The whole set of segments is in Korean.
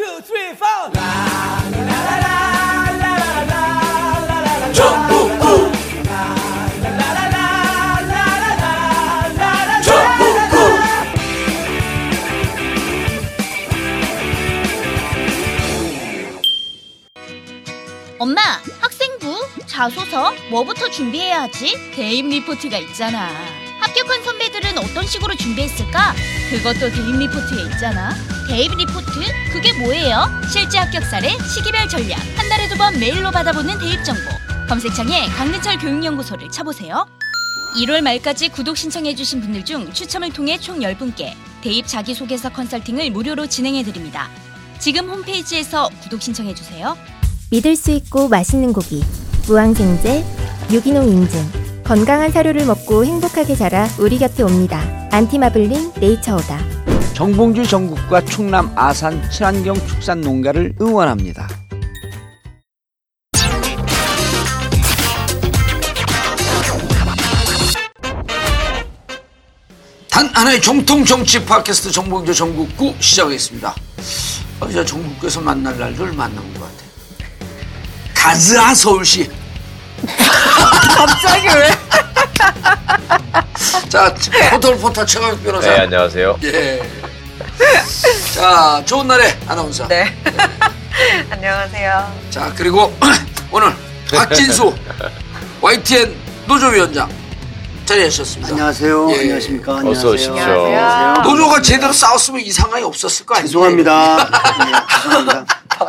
two, three, four. 엄마, 학생부, 자소서, 뭐부터 준비해야 하지? 대입 리포트가 있잖아. 합격한 선배들은 어떤 식으로 준비했을까? 그것도 대입 리포트에 있잖아. 대입 리포트? 그게 뭐예요? 실제 합격 사례, 시기별 전략, 한 달에 두 번 메일로 받아보는 대입 정보. 검색창에 강민철 교육연구소를 쳐보세요. 1월 말까지 구독 신청해주신 분들 중 추첨을 통해 총 10분께 대입 자기소개서 컨설팅을 무료로 진행해드립니다. 지금 홈페이지에서 구독 신청해주세요. 믿을 수 있고 맛있는 고기, 무항생제, 유기농 인증, 건강한 사료를 먹고 행복하게 자라 우리 곁에 옵니다. 안티마블링 네이처오다. 정봉주 전국과 충남 아산 친환경 축산 농가를 응원합니다. 단 하나의 정통 정치 팟캐스트 정봉주 전국구 시작하겠습니다. 어제 전국구에서 만날 날들 만나본 것 같아요. 가즈아 서울시. 갑자기 왜? 자, 포털 포털 최강욱 변호사. 네, 안녕하세요. 예. 자, 좋은 날에 아나운서. 네. 안녕하세요. 자, 그리고 오늘 박진수 YTN 노조위원장 자리하셨습니다. 안녕하세요. 예. 안녕하십니까. 어서 안녕하세요. 오십시오. 안녕하세요. 노조가 제대로 싸웠으면 이 상황이 없었을 거 아니에요? 죄송합니다. 예, 죄송합니다.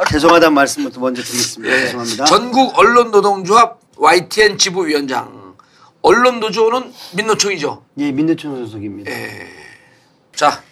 죄송하다는 말씀부터 먼저 드리겠습니다. 예. 죄송합니다. 전국 언론노동조합 YTN 지부위원장. 언론노조는 민노총이죠. 예, 민노총 소속입니다. 자,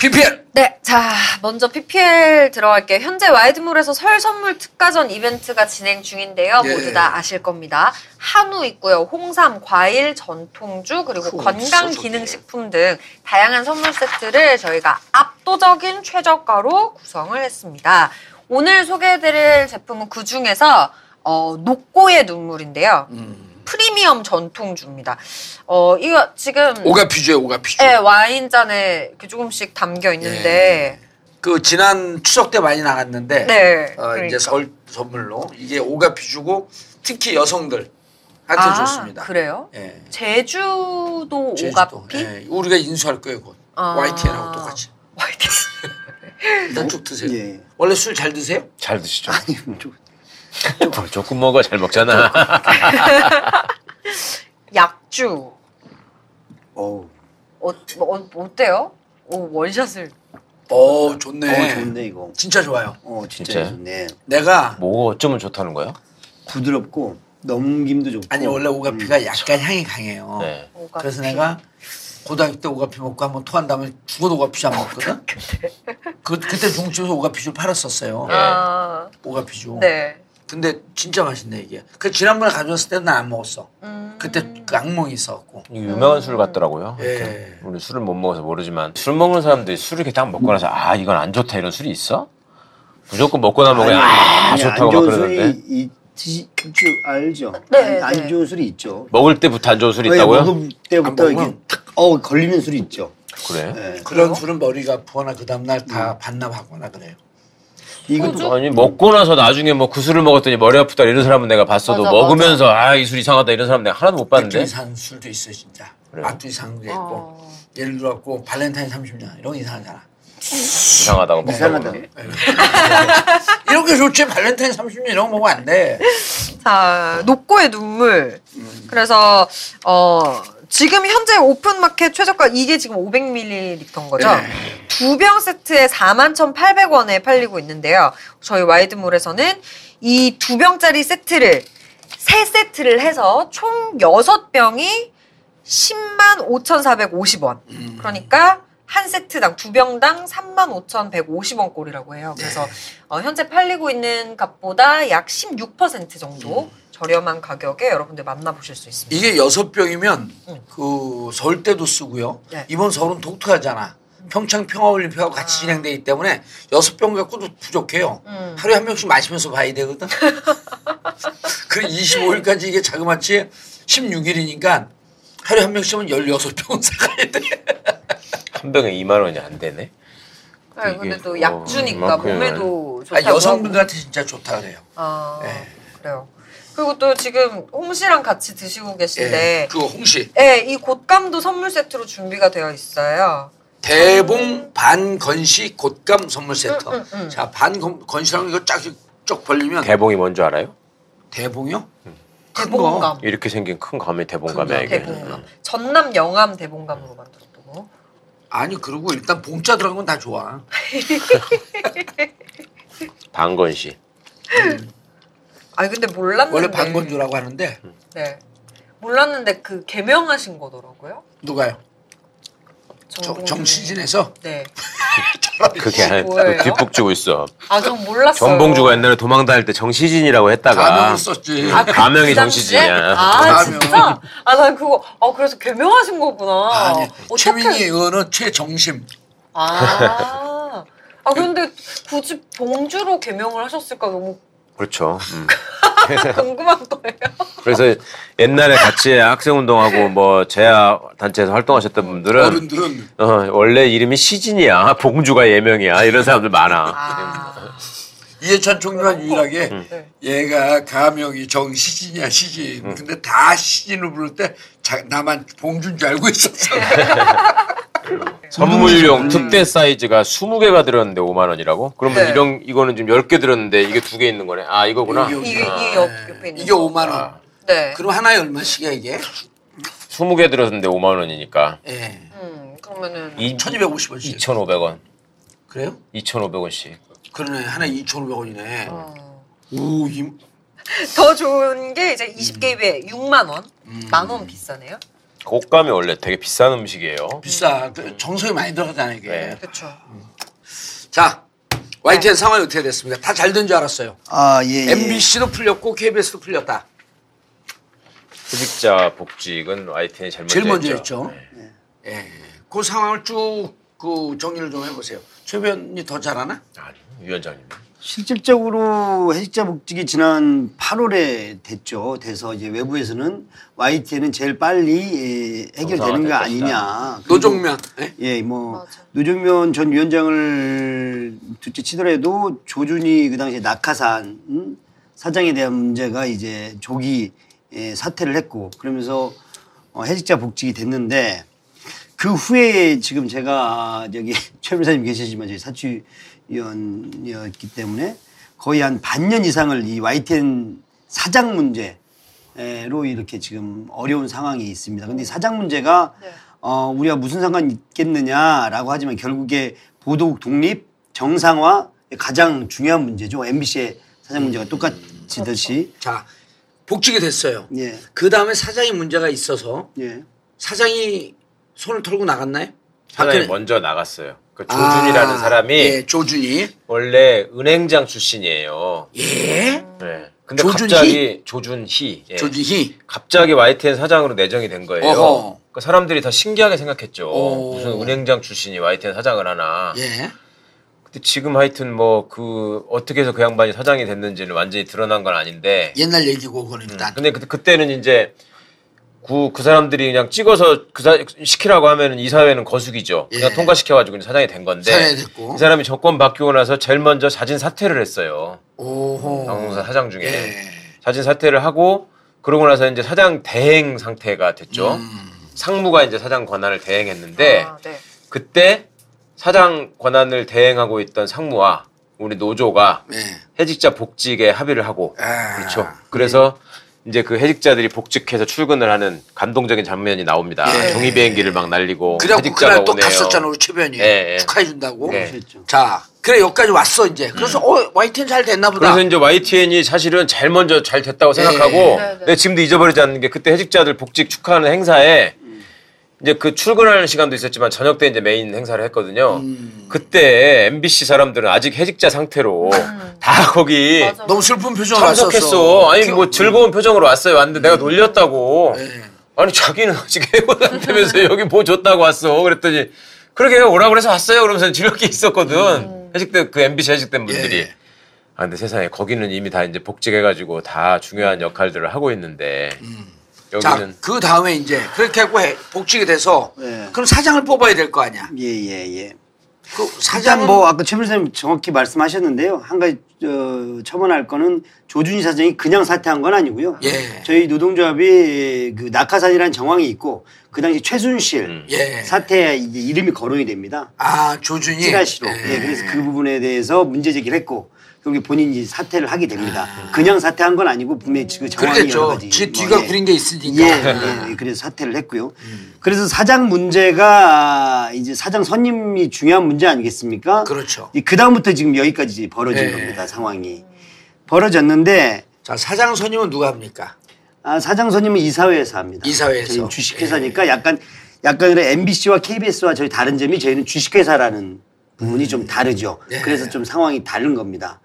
PPL. 네, 자 먼저 PPL 들어갈게요. 현재 와이드몰에서 설 선물 특가전 이벤트가 진행 중인데요. 예. 모두 다 아실 겁니다. 한우 있고요, 홍삼, 과일, 전통주 그리고 건강 기능. 식품 등 다양한 선물 세트를 저희가 압도적인 최저가로 구성을 했습니다. 오늘 소개해드릴 제품은 그 중에서 어, 녹고의 눈물인데요. 프리미엄 전통주입니다. 어, 이거 지금 오가피주에 오가피주. 네, 와인잔에 이렇게 조금씩 담겨 있는데 그 지난 추석 때 많이 나갔는데 네, 어, 그러니까. 이제 설 선물로 이게 오가피주고 특히 여성들 한테 아, 좋습니다. 그래요? 예. 제주도, 제주도. 오가피? 예, 우리가 인수할 거예요, 곧. 아. YTN하고 똑같이. YTN. 일단 쭉 드세요. 예. 원래 술 잘 드세요? 잘 드시죠. 아니, 좀 어, 조금 먹어 잘 먹잖아. 약주. 어우. 어, 뭐, 어, 어때요? 오, 원샷을. 어, 좋네. 어, 좋네 이거. 진짜 좋아요. 어, 진짜 진짜요? 좋네. 내가 뭐가 어쩌면 좋다는 거야? 부드럽고 넘김도 좋고. 아니 원래 오가피가 약간 향이 강해요. 네. 오가피. 그래서 내가 고등학교 때 오가피 먹고 한번 토한 다음에 죽어도 오가피주 안 먹거든. 그 그때 중국집에서 오가피주 팔았었어요. 아, 오가피주. 네. 근데 진짜 맛있네 이게. 그 지난번에 가져왔을 때는 난안 먹었어. 음. 그때 그 악몽이 있었고. 유명한 술 같더라고요. 예. 우리 술을 못 먹어서 모르지만 술 먹는 사람들이 술을 이렇게 딱 먹고 나서 아 이건 안 좋다 이런 술이 있어? 무조건 먹고 나면 그냥 아 아니, 좋다고 안 막 좋은 그러던데 술이 있지 줄 알죠? 네, 안, 네. 안 좋은 술이 있죠. 먹을 때부터 안 좋은 술이 어, 예, 있다고요? 먹을 때부터 안 이게? 탁 어, 걸리는 술이 있죠. 그래? 예. 그런 술은 머리가 아프거나 그 다음날 다 반납하거나 그래요. 이것도 아니 먹고 나서 나중에 뭐그 술을 먹었더니 머리 아프다 이런 사람은 내가 봤어도 맞아, 먹으면서 아 이 술 이상하다 이런 사람 내가 하나도 못 맥주 봤는데 이상한 술도 있어요 진짜. 그래요? 맛도 이상한 게 있고. 어. 예를 들어갖고 발렌타인 30년 이런 거 이상하잖아. 이상하다고 먹다 이상하다. 보면 이런 게 좋지 발렌타인 30년 이런 거 먹으면 안 돼. 자, 녹고의 눈물. 그래서, 어, 지금 현재 오픈마켓 최저가 이게 지금 500ml인 거죠? 네. 두병 세트에 41,800원에 팔리고 있는데요. 저희 와이드몰에서는 이 두 병짜리 세트를 세 세트를 해서 총 여섯 병이 10만 5,450원. 그러니까 한 세트당 두 병당 35,150원 꼴이라고 해요. 그래서 어, 현재 팔리고 있는 값보다 약 16% 정도 저렴한 가격에 여러분들 만나보실 수 있습니다. 이게 여섯 병이면 응. 그 서울 때도 쓰고요. 네. 이번 서울은 독특하잖아. 평창 평화올림픽하고 같이 진행되기 때문에 여섯 병 갖고도 부족해요. 음. 하루에 한 병씩 마시면서 봐야 되거든. 그 25일까지 이게 자그마치 16일이니까 하루에 한 병씩은 16병은 사가야 돼. 한 병에 2만 원이 안 되네. 네, 근데 또 어, 약주니까. 몸에도 아, 좋다고 하고. 여성분들한테 진짜 좋다 그래요. 아, 네. 그래요. 그리고 또 지금 홍씨랑 같이 드시고 계신데 예, 그 홍시 네, 이 곶감도 선물 세트로 준비가 되어 있어요. 대봉 반건시 곶감 선물 세트. 음, 음, 음. 자 반건시랑 이거 쫙쭉 벌리면 대봉이 뭔줄 알아요? 대봉이요? 큰 대봉감. 이렇게 생긴 큰 감이 대봉감이야 큰 이게. 대봉감. 전남 영암 대봉감으로 만들었던 거. 아니 그리고 일단 봉자 들어간 건 다 좋아. 방건시. 아니 근데 몰랐는데. 원래 반건주라고 하는데 네. 몰랐는데 그 개명하신 거더라고요. 누가요? 정시진에서 네. 그게 아니- 뭐예요? 뒷북 주고 있어. 아, 전 몰랐어요. 전봉주가 옛날에 도망 다닐 때 정시진이라고 했다가 썼지. 아, 그- 가명이 그 당시에? 정시진이야. 아, 가명. 진짜? 아, 난 그거, 아, 그래서 개명하신 거구나. 아니 어떡해. 최민희 의원은 최정심. 아. 아, 근데 굳이 봉주로 개명을 하셨을까 너무 그렇죠. 음. 궁금한 거예요. 그래서 옛날에 같이 학생 운동하고 뭐 제야 단체에서 활동하셨던 분들은 어른들은 어, 원래 이름이 시진이야. 봉주가 예명이야. 이런 사람들 많아. 아. 이해찬 총리만 유일하게 네. 얘가 가명이 정시진이야 시진. 근데 다 시진을 부를 때 자, 나만 봉준 줄 알고 있었어. 선물용 특대 사이즈가 20개가 들었는데 5만 원이라고? 그러면 네. 이런 이거는 지금 10개 들었는데 이게 두 개 있는 거네. 아, 이거구나. 여기, 이게, 아, 이게 옆, 옆에 있는 이게 거. 5만 원. 네. 그럼 하나에 얼마씩이야 이게? 20개 들었는데 5만 원이니까 예. 음, 그러면은. 1250원씩. 2,500원. 그래요? 2,500원씩. 그러네. 하나에 2,500원이네. 어. 오, 이, 더 좋은 게 이제 20개입에 6만 원. 음. 만원 비싸네요. 곶감이 원래 되게 비싼 음식이에요. 비싸. 그 정성이 많이 들어가잖아 이게. 네. 그렇죠. 자, YTN 상황이 어떻게 됐습니까? 다 잘 된 줄 알았어요. 아, 예. 예. MBC도 풀렸고 KBS도 풀렸다. 수직자 복직은 YTN이 제일 먼저 제일 먼저 했죠. 했죠. 예. 그 상황을 쭉 그 정리를 좀 해보세요. 최 의원이 더 잘하나? 아니, 위원장님. 실질적으로 해직자 복직이 지난 8월에 됐죠. 돼서 이제 외부에서는 YTN은 제일 빨리 예, 해결되는 거. 아니냐. 노종면. 예? 예, 뭐 맞아. 노정면 전 위원장을 둘째 치더라도 조준희 그 당시에 낙하산 음, 사장에 대한 문제가 이제 조기 예, 사퇴를 했고 그러면서 어, 해직자 복직이 됐는데 그 후에 지금 제가 저기 최 변호사님 계시지만 저희 사추 위원이었기 때문에 거의 한 반년 이상을 이 YTN 사장 문제로 이렇게 지금 어려운 상황이 있습니다. 근데 이 사장 문제가 네. 어, 우리가 무슨 상관이 있겠느냐라고 하지만 결국에 보도국 독립 정상화 가장 중요한 문제죠. MBC의 사장 문제가 똑같이듯이. 자, 복직이 됐어요. 예. 그 다음에 사장이 문제가 있어서 예. 사장이 손을 털고 나갔나요? 사장이 박근혜- 먼저 나갔어요. 그 조준이라는 아, 사람이 예, 조준이. 원래 은행장 출신이에요. 예. 네. 근데 조준희? 갑자기 조준희. 예. 조준희. 갑자기 YTN 사장으로 내정이 된 거예요. 어허. 그 사람들이 다 신기하게 생각했죠. 오. 무슨 은행장 출신이 YTN 사장을 하나. 예. 근데 지금 하여튼 뭐 그 어떻게 해서 그 양반이 사장이 됐는지는 완전히 드러난 건 아닌데. 옛날 얘기고 그건 일단. 근데 그, 그때는 이제 그, 그 사람들이 그냥 찍어서 그 사, 시키라고 하면은 이 사회는 거수기죠. 그냥 예. 통과시켜가지고 사장이 된 건데. 사장이 됐고. 이 사람이 정권 바뀌고 나서 제일 먼저 자진 사퇴를 했어요. 오호. 방송사 사장 중에. 예. 자진 사퇴를 하고 그러고 나서 이제 사장 대행 상태가 됐죠. 음. 상무가 이제 사장 권한을 대행했는데 아, 네. 그때 사장 권한을 대행하고 있던 상무와 우리 노조가 네. 해직자 복직에 합의를 하고 아. 그렇죠. 그래서 이제 그 해직자들이 복직해서 출근을 하는 감동적인 장면이 나옵니다. 예. 종이 비행기를 막 날리고 그래갖고 해직자가 그날 또 오네요. 갔었잖아 우리 최변이 예, 예. 축하해 준다고. 네. 그렇죠. 자, 그래 여기까지 왔어 이제. 그래서 어 YTN 잘 됐나 보다. 그래서 이제 YTN이 사실은 제일 먼저 잘 됐다고 네. 생각하고 네, 네. 근데 지금도 잊어버리지 않는 게 그때 해직자들 복직 축하하는 행사에 이제 그 출근하는 시간도 있었지만 저녁 때 이제 메인 행사를 했거든요. 음. 그때 MBC 사람들은 아직 해직자 상태로 다 거기 맞아. 너무 슬픈 표정으로 참석했어. 왔었어. 아니 뭐 즐거운 표정으로 왔어요. 왔는데 내가 놀렸다고. 네. 아니 자기는 아직 해고 상태면서 여기 뭐 줬다고 왔어. 그랬더니 그러게 오라 그래서 왔어요. 그러면서 즐겁게 있었거든. 해직된 그 MBC 해직된 분들이. 예. 아 근데 세상에 거기는 이미 다 이제 복직해가지고 다 중요한 역할들을 하고 있는데 자, 여기는 그 다음에 이제 그렇게 하고 해, 복직이 돼서 네. 그럼 사장을 뽑아야 될 거 아니야. 예, 예, 예. 그 사장은 뭐 아까 최 변호사님 정확히 말씀하셨는데요. 한 가지 어, 첨언할 거는 조준희 사장이 그냥 사퇴한 건 아니고요. 예. 저희 노동조합이 그 낙하산이라는 정황이 있고 그 당시 최순실 예. 사태 이제 이름이 거론이 됩니다. 아 조준이 찌라시로. 예. 예, 그래서 그 부분에 대해서 문제 제기를 했고 결국에 본인이 사퇴를 하게 됩니다. 아. 그냥 사퇴한 건 아니고 분명히 그 정황이 여러 그러겠죠. 가지. 지 뭐, 뒤가 예. 구린 게 있으니까. 예, 예, 그래서 사퇴를 했고요. 그래서 사장 문제가 이제 사장 선임이 중요한 문제 아니겠습니까? 그렇죠. 그 다음부터 지금 여기까지 벌어진 예. 겁니다. 상황이 벌어졌는데 자 사장 선임은 누가 합니까? 아, 사장 선임은 이사회에서 합니다. 이사회에서. 주식회사니까 약간 약간 MBC와 KBS와 저희 다른 점이 저희는 주식회사라는 부분이 좀 다르죠. 네. 그래서 좀 상황이 다른 겁니다.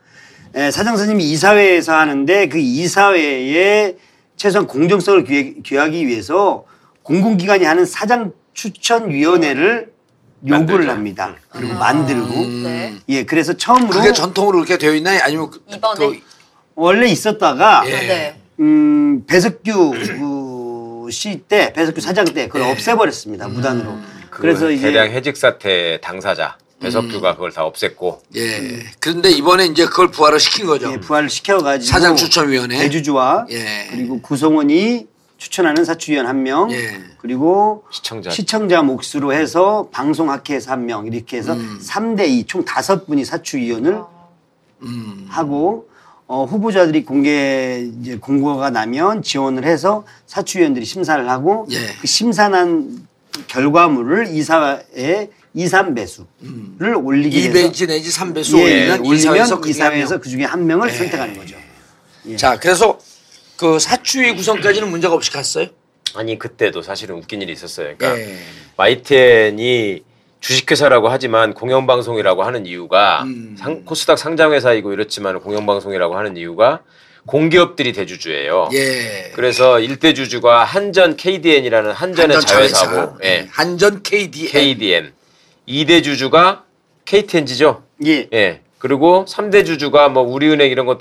예, 사장 선임이 이사회에서 하는데 그 이사회에 최소한 공정성을 기하기 위해서 공공기관이 하는 사장 추천위원회를 요구를 만들죠. 합니다. 그리고 만들고. 네. 예, 그래서 처음으로 그게 전통으로 그렇게 되어 있나요? 아니면 그- 이번에? 그- 원래 있었다가 예. 네. 음, 배석규 그, 씨때 배석규 사장 때 그걸 네. 없애버렸습니다 무단으로. 그 그래서 이제 대량 해직 사태 당사자 배석규가 그걸 다 없앴고 예. 그런데 이번에 이제 그걸 부활을 시킨 거죠. 예, 부활을 시켜가지고 사장 추천위원회. 대주주와 예. 그리고 구성원이 추천하는 사추위원 한 명, 예. 그리고 시청자 시청자 몫으로 해서 방송학회에서 한 명 이렇게 해서 음. 삼 3대 2 총 다섯 분이 사추위원을 음. 하고 어, 후보자들이 공개 이제 공고가 나면 지원을 해서 사추위원들이 심사를 하고 예. 그 심사난 결과물을 이사회에 2, 3배수를 올리게 돼서 2배지 내지 3배수 예, 올리면 올리면 그중에 이사회에서 한그 중에 한 명을 예. 선택하는 거죠. 명. 자, 그래서 그 사추위 구성까지는 문제가 없이 갔어요. 아니 그때도 사실은 웃긴 일이 있었어요. 그러니까 예. 마이텐이 주식회사라고 하지만 공영방송이라고 하는 이유가 음. 상- 코스닥 상장회사이고 이렇지만 공영방송이라고 하는 이유가 공기업들이 대주주예요. 예. 그래서 일대 주주가 한전 KDN이라는 한전의 한전 자회사고 자회사. 예, 한전 KDN. KDN. 2대 주주가 KTNG죠. 예. 예. 그리고 3대 주주가 뭐 우리은행 이런 것도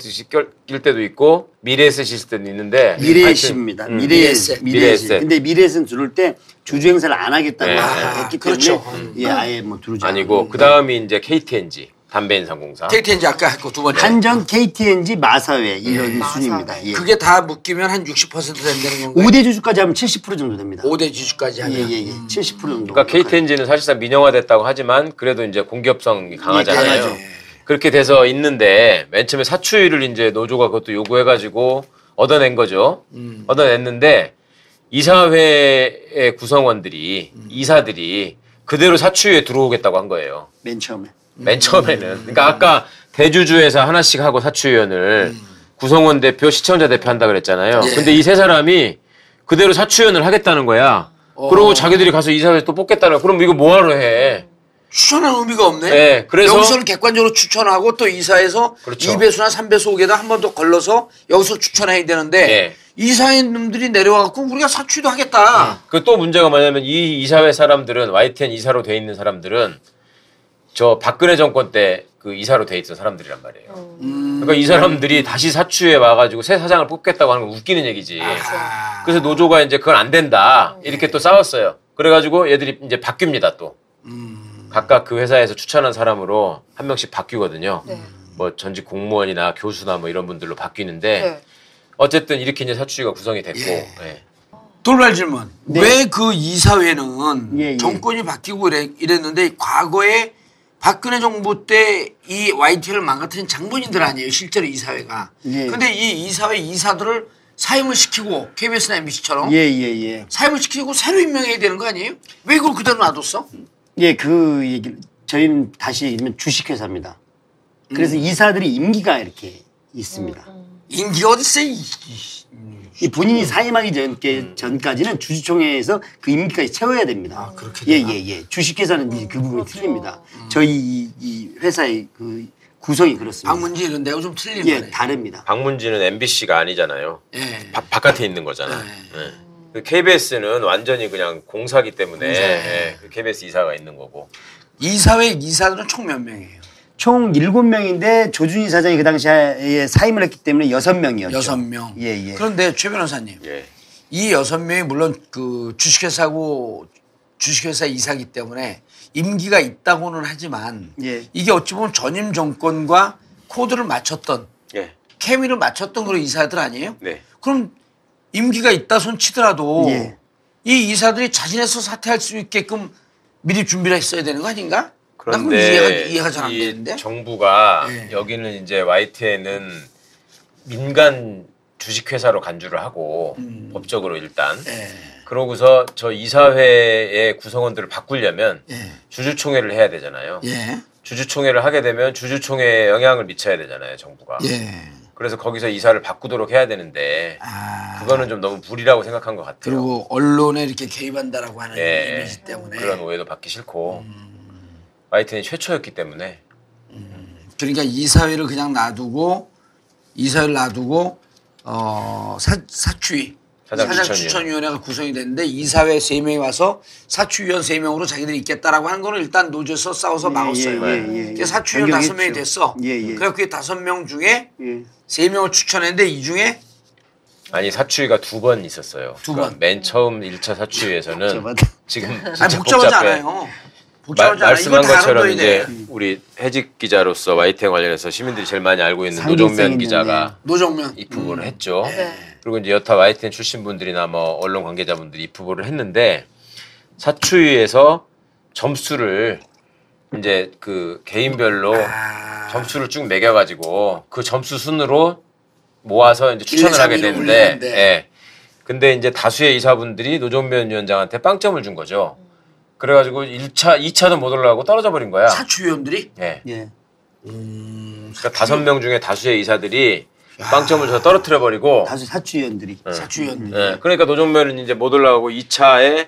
낄 때도 있고 미래에셋 일 때도 있는데 미래에셋입니다. 음, 미래에셋. 미래에셋. 미래에셋. 미래에셋. 근데 미래에셋은 들어올 때 주주 행사를 안 하겠다고 네. 했기 때문에 그렇죠. 예, 아예 뭐 들어오지 아니고 않고. 그 다음이 이제 KTNG 담배인 상공사. KTNG 아까 했고 두 번째. 한전 KTNG 마사회 이런 마사회. 순입니다. 예. 그게 다 묶이면 한 60% 된다는 건가요? 5대 주주까지 하면 70% 정도 됩니다. 5대 지주까지 예, 하면. 예, 예. 70% 정도. 그러니까 KTNG는 사실상 민영화됐다고 하지만 그래도 이제 공기업성이 강하잖아요. 예. 그렇게 돼서 있는데 맨 처음에 사추위를 이제 노조가 그것도 요구해 가지고 얻어낸 거죠. 얻어냈는데 이사회의 구성원들이 이사들이 그대로 사추위에 들어오겠다고 한 거예요. 맨 처음에. 맨 처음에는. 그러니까 아까 대주주에서 하나씩 하고 사추위원을 구성원 대표, 시청자 대표 한다 그랬잖아요. 예. 근데 이 세 사람이 그대로 사추위원을 하겠다는 거야. 그러고 자기들이 가서 이사회 또 뽑겠다는 거야. 그럼 이거 뭐하러 해? 추천할 의미가 없네. 네, 그래서- 여기서는 객관적으로 추천하고 또 이사에서 그렇죠. 2배수나 3배수 오게다 한 번 더 걸러서 여기서 추천해야 되는데 네. 이사님들이 내려와갖고 우리가 사추도 하겠다. 그또 문제가 뭐냐면 이 이사회 사람들은 YTN 이사로 돼 있는 사람들은 저 박근혜 정권 때 그 이사로 돼 있던 사람들이란 말이에요. 그러니까 이 사람들이 다시 사추에 와가지고 새 사장을 뽑겠다고 하는 건 웃기는 얘기지. 아, 그래서 노조가 이제 그건 안 된다 이렇게 또 싸웠어요. 그래가지고 얘들이 이제 바뀝니다 또. 각각 그 회사에서 추천한 사람으로 한 명씩 바뀌거든요. 네. 뭐 전직 공무원이나 교수나 뭐 이런 분들로 바뀌는데 네. 어쨌든 이렇게 이제 사추위가 구성이 됐고 예. 예. 돌발 질문. 네. 왜그 이사회는 예, 예. 정권이 바뀌고 이래, 이랬는데 과거에 박근혜 정부 때 이 YT를 망가뜨린 장본인들 아니에요. 실제로 이사회가. 예. 근데 이 이사회 이사들을 사임을 시키고 KBS나 MBC처럼 예, 예, 예. 사임을 시키고 새로 임명해야 되는 거 아니에요? 왜 그걸 그대로 놔뒀어? 예, 그 얘기 저희는 다시 얘기하면 주식회사입니다. 그래서 음. 이사들이 임기가 이렇게 있습니다. 인기가 어딨어? 이- 이 본인이 사임하기 전께 전까지는 주주총회에서 그 임기까지 채워야 됩니다. 아, 그렇게 예? 예, 예. 주식회사는 이제 그 부분이 틀립니다. 저희 이, 이 회사의 그 구성이 그렇습니다. 방문지 이런 데가 좀 틀린 예, 거네. 다릅니다. 박문진은 MBC가 아니잖아요. 예. 바, 바깥에 있는 거잖아. 예. KBS는 완전히 그냥 공사기 때문에 예, 그 KBS 이사가 있는 거고. 이사회 이사들은 총몇 명이에요? 총 7명인데 조준희 사장이 그 당시에 사임을 했기 때문에 6명이었죠. 여섯 명. 예, 예. 그런데 최 변호사님, 예. 이 여섯 명이 물론 그 주식회사고 주식회사 이사기 때문에 임기가 있다고는 하지만 예. 이게 어찌 보면 전임 정권과 코드를 맞췄던 예. 케미를 맞췄던 그런 이사들 아니에요? 네. 그럼 임기가 있다 손 치더라도 예. 이 이사들이 자진해서 사퇴할 수 있게끔 미리 준비를 했어야 되는 거 아닌가? 그런데 이해가, 이해가 이. 정부가 예. 여기는 이제 YTN은 민간 주식회사로 간주를 하고 음. 법적으로 일단 예. 그러고서 저 이사회의 구성원들을 바꾸려면 예. 주주총회를 해야 되잖아요. 예. 주주총회를 하게 되면 주주총회에 영향을 미쳐야 되잖아요, 정부가. 예. 그래서 거기서 이사를 바꾸도록 해야 되는데 아. 그거는 좀 너무 불이라고 생각한 것 같아요. 그리고 언론에 이렇게 개입한다라고 하는 예. 이미지 때문에 그런 오해도 받기 싫고 YTN이 최초였기 때문에 그러니까 이사회를 그냥 놔두고 이사회를 놔두고 어 사, 사추위 사장 사장 추천위원. 추천위원회 가 구성이 됐는데 이사회 세 명이 와서 사추위원 세 명으로 자기들이 있겠다라고 하는 거는 일단 노조에서 싸워서 예, 막았어요. 예, 예, 예. 그래서 사추위원 다섯 명이. 됐어. 예, 예. 그래서 그 다섯 명 중에 예. 세 명을 추천했는데 이 중에 아니 사추위가 두 번 있었어요. 두 그러니까 번. 맨 처음 1차 사추위에서는. 지금 아니 진짜 복잡하지 복잡해. 않아요. 마-. 말씀한 것처럼 이제 돼. 우리 해직 기자로서 YTN 관련해서 시민들이 제일 많이 알고 있는 있는, 기자가 노정면 입후보를 했죠. 네. 그리고 이제 여타 YTN 출신 분들이나 뭐 언론 관계자분들이 입후보를 했는데 사추위에서 점수를 이제 그 개인별로 아. 점수를 쭉 매겨가지고 그 점수 순으로 모아서 이제 추천을 1, 2, 하게 3 위로 되는데. 예. 근데 이제 다수의 이사분들이 노종면 위원장한테 빵점을 준 거죠. 그래가지고 1차, 2차도 못 올라가고 떨어져 버린 거야. 사추위원들이 예. 예. 그러니까 다섯 명 중에 다수의 이사들이 빵점을 줘서 떨어뜨려 버리고 다수 사추위원들이. 사추위원들. 예, 그러니까 노종면은 이제 못 올라가고 2차에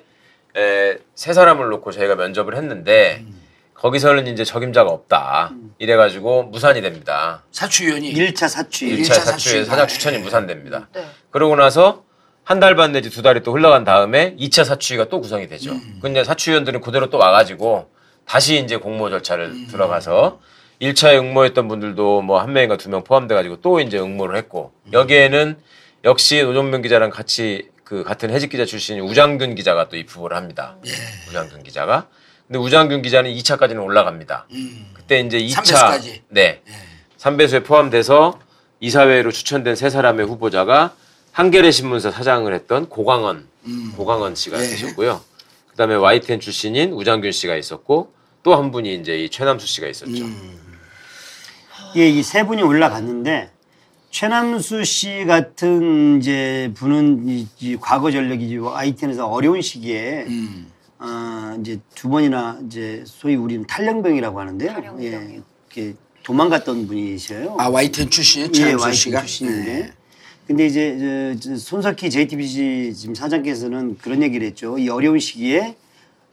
에, 세 사람을 놓고 저희가 면접을 했는데 거기서는 이제 적임자가 없다. 이래가지고 무산이 됩니다. 사추위원이 1차 사추위. 1차 일차 사추에 사추위가. 사장 추천이 무산됩니다. 네. 그러고 나서 한 달 반 내지 두 달이 또 흘러간 다음에 2차 사추위가 또 구성이 되죠. 근데 사추위원들은 그대로 또 와가지고 다시 이제 공모 절차를 들어가서 1차에 응모했던 분들도 뭐 한 명인가 두 명 포함돼가지고 또 이제 응모를 했고 여기에는 역시 노종면 기자랑 같이 그 같은 해직 기자 출신인 우장균 기자가 또 입후보를 합니다. 우장균 기자가. 근데 우장균 기자는 2차까지는 올라갑니다. 그때 이제 2차 삼배수까지. 네. 3배수에 포함돼서 이사회로 추천된 세 사람의 후보자가 한겨레 신문사 사장을 했던 고광원 고광원 씨가 예. 계셨고요. 그다음에 YTN 출신인 우장균 씨가 있었고 또 한 분이 이제 이 최남수 씨가 있었죠. 예, 이 세 분이 올라갔는데 최남수 씨 같은 이제 분은 이, 이 과거 전력이 ITN에서 어려운 시기에 어, 이제 두 번이나 이제 소위 우리는 탈령병이라고 하는데요. 예, 이렇게 도망갔던 분이셔요. 아 YTN 출신이 예, 최남수 YTN 씨가 출신인데. 네. 근데 이제 저, 저 손석희 JTBC 지금 사장께서는 그런 얘기를 했죠. 이 어려운 시기에